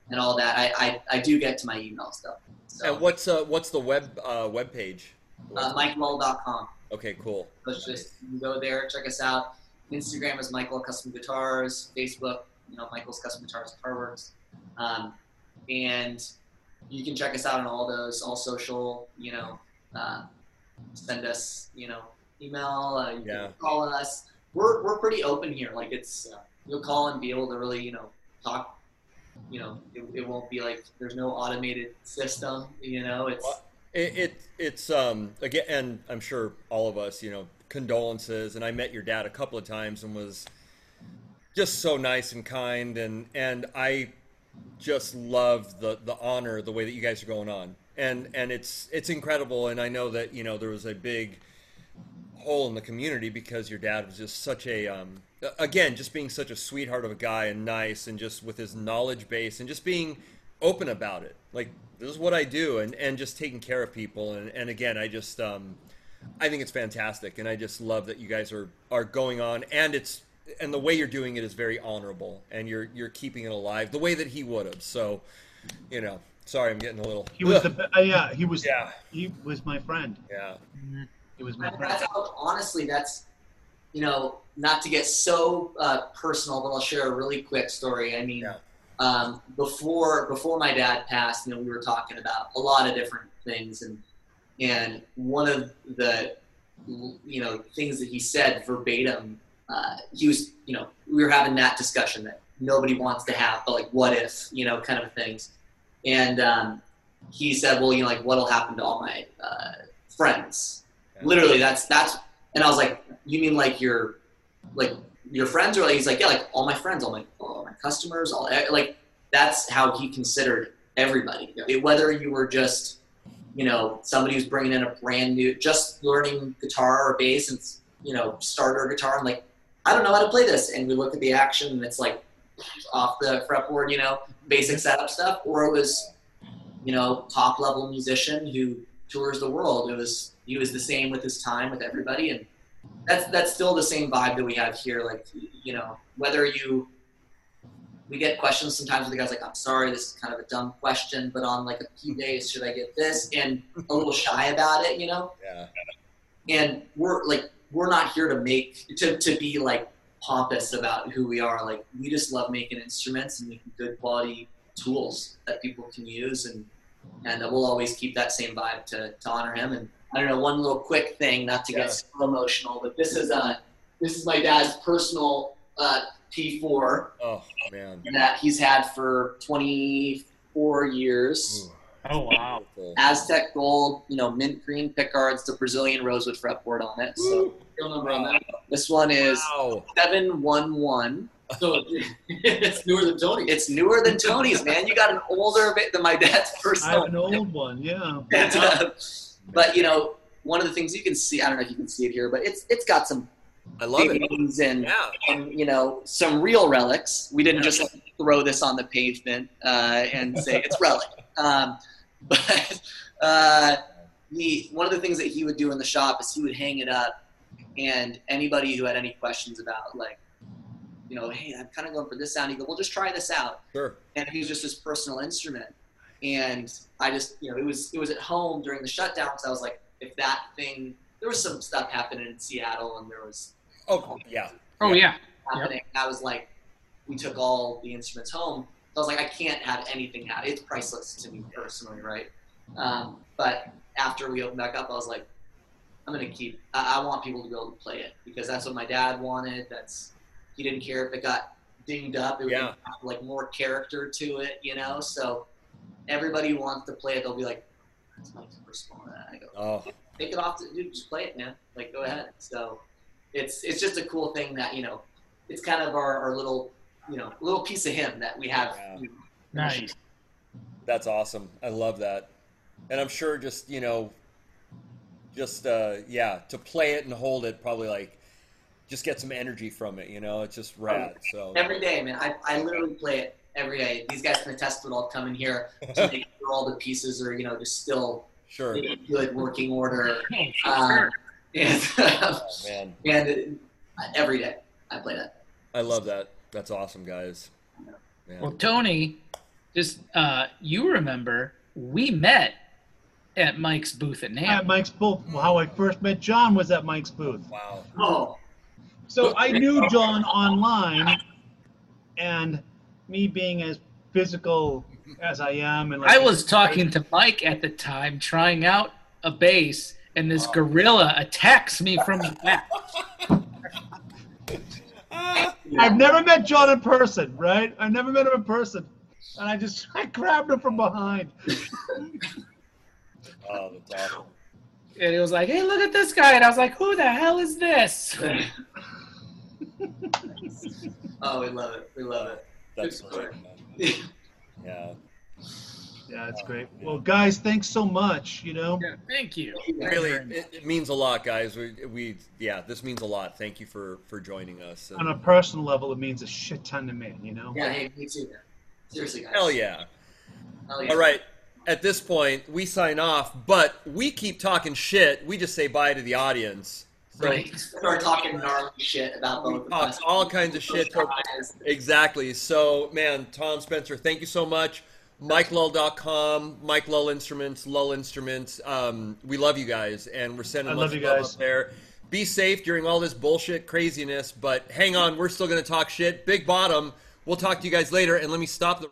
and all that, I, I, I do get to my email stuff. So And what's uh what's the web uh web page? uh, MikeLull.com. Okay, cool. So it's just go there, check us out. Instagram is Mike Lull Custom Guitars. Facebook, you know, Mike Lull's Custom Guitars Guitarworks. Um, and you can check us out on all those, all social. You know, uh, send us, you know, email. Uh, you Yeah. can call us. We're we're pretty open here. Like it's uh, you'll call and be able to really, you know, talk. You know, it, it won't be like there's no automated system. You know, it's Well, It, it it's um again, and I'm sure all of us, you know, condolences. And I met your dad a couple of times and was just so nice and kind, and and I just love the the honor, the way that you guys are going on, and and it's it's incredible. And I know that you know there was a big hole in the community because your dad was just such a um, again just being such a sweetheart of a guy and nice and just with his knowledge base and just being open about it like this is what i do and and just taking care of people and and again i just um i think it's fantastic and i just love that you guys are are going on and it's and the way you're doing it is very honorable and you're you're keeping it alive the way that he would have so you know sorry i'm getting a little He was the uh, yeah. He was yeah he was my friend. yeah He was my friend. that's how, honestly, that's, you know, not to get so uh, personal, but I'll share a really quick story. I mean, Yeah. um, before before my dad passed, you know, we were talking about a lot of different things, and and one of the, you know, things that he said verbatim, uh, he was, you know, we were having that discussion that nobody wants to have, but like, what if, you know, kind of things, and um, he said, well, you know, like, what'll happen to all my uh, friends? literally that's that's and i was like you mean like your like your friends? Or like he's like yeah like all my friends all my all my customers all eh, like that's how he considered everybody. It- whether you were just you know somebody who's bringing in a brand new just learning guitar or bass and you know starter guitar and like i don't know how to play this. And we look at the action and it's like off the fretboard you know mm-hmm. basic setup stuff. Or it was you know top level musician who tours the world. It was he was the same with his time with everybody. And that's that's still the same vibe that we have here. Like you know whether you we get questions sometimes where the guy's like i'm sorry this is kind of a dumb question but on like a key days should i get this? And a little shy about it you know? Yeah. And we're like we're not here to make to, to be like pompous about who we are. Like we just love making instruments and making good quality tools that people can use and and we'll always keep that same vibe to, to honor him. And i don't know one little quick thing not to Yeah. get so emotional but this is uh this is my dad's personal uh, p4 oh man that he's had for 24 years Ooh, Oh wow. aztec gold you know mint green pickguards the brazilian rosewood fretboard on it so Real number on that. this one is wow 711. So it's newer than Tony. It's newer than Tony's, man. You got an older bit than my dad's I have personal. an old one. Yeah. And, uh, but you know, one of the things you can see, I don't know if you can see it here, but it's it's got some i love it and yeah and you know some real relics. We didn't just like, throw this on the pavement uh, and say it's relic. Um, but uh, he one of the things that he would do in the shop is he would hang it up, and anybody who had any questions about like, you know, hey, I'm kind of going for this sound. He go, well, just try this out. sure and he was just his personal instrument. And I just, you know, it was it was at home during the shutdown because I was like, if that thing, there was some stuff happening in Seattle, and there was oh yeah Oh yeah. happening. I was like, we took all the instruments home. I was like, I can't have anything happen. It's priceless to me personally, right? Um, but after we opened back up, I was like, I'm gonna keep. I, I want people to be able to play it because that's what my dad wanted. That's he didn't care if it got dinged up. It would Yeah. have like more character to it, you know. So everybody who wants to play it, they'll be like, "That's my personal." And I go, oh take it off, to, dude. Just play it, man. Like, go ahead. So, it's it's just a cool thing that you know, it's kind of our, our little, you know, little piece of him that we have. Yeah. you know, Nice. That's awesome. I love that. And I'm sure just, you know, just, uh, yeah, to play it and hold it, probably like, just get some energy from it, you know? It's just rad. So, Every day, man. I, I literally play it every day. These guys can attest to it. I'll come in here to make sure all the pieces are, you know, just still sure. in good working order. Oh, Um, sure. And Oh, man. and uh, every day I play that. I love that. That's awesome, guys. Man. Well, Tony, just uh, you remember we met at Mike's booth at At Mike's booth. How I first met John was at Mike's booth. Wow. Oh, So I knew John online, and me being as physical as I am, and like, I was talking to Mike at the time, trying out a bass, and this gorilla attacks me from the back. I've never met John in person, right? I've never met him in person, and I just I grabbed him from behind. Oh, that's awesome. And he was like, "Hey, look at this guy!" And I was like, "Who the hell is this?" oh, we love it. We love it. That's great, Yeah. Yeah, that's great. Well, guys, thanks so much. You know, Yeah, thank you. Really, it, it means a lot, guys. We, we, yeah, this means a lot. Thank you for for joining us. And- on a personal level, it means a shit ton to me. You know. Yeah, hey, me too. Seriously, guys. hell yeah! Hell yeah. All right. At this point, we sign off, but we keep talking shit. We just say bye to the audience. So Right. Start talking gnarly shit about both of talk all kinds of shit. Guys. Exactly. So, man, Tom Spencer, thank you so much. MikeLull.com, Mike Lull Instruments, Lull Instruments. Um, we love you guys, and we're sending I lots love of you love guys. up there. Be safe during all this bullshit craziness, but hang on, we're still going to talk shit. Big bottom. We'll talk to you guys later, and let me stop the.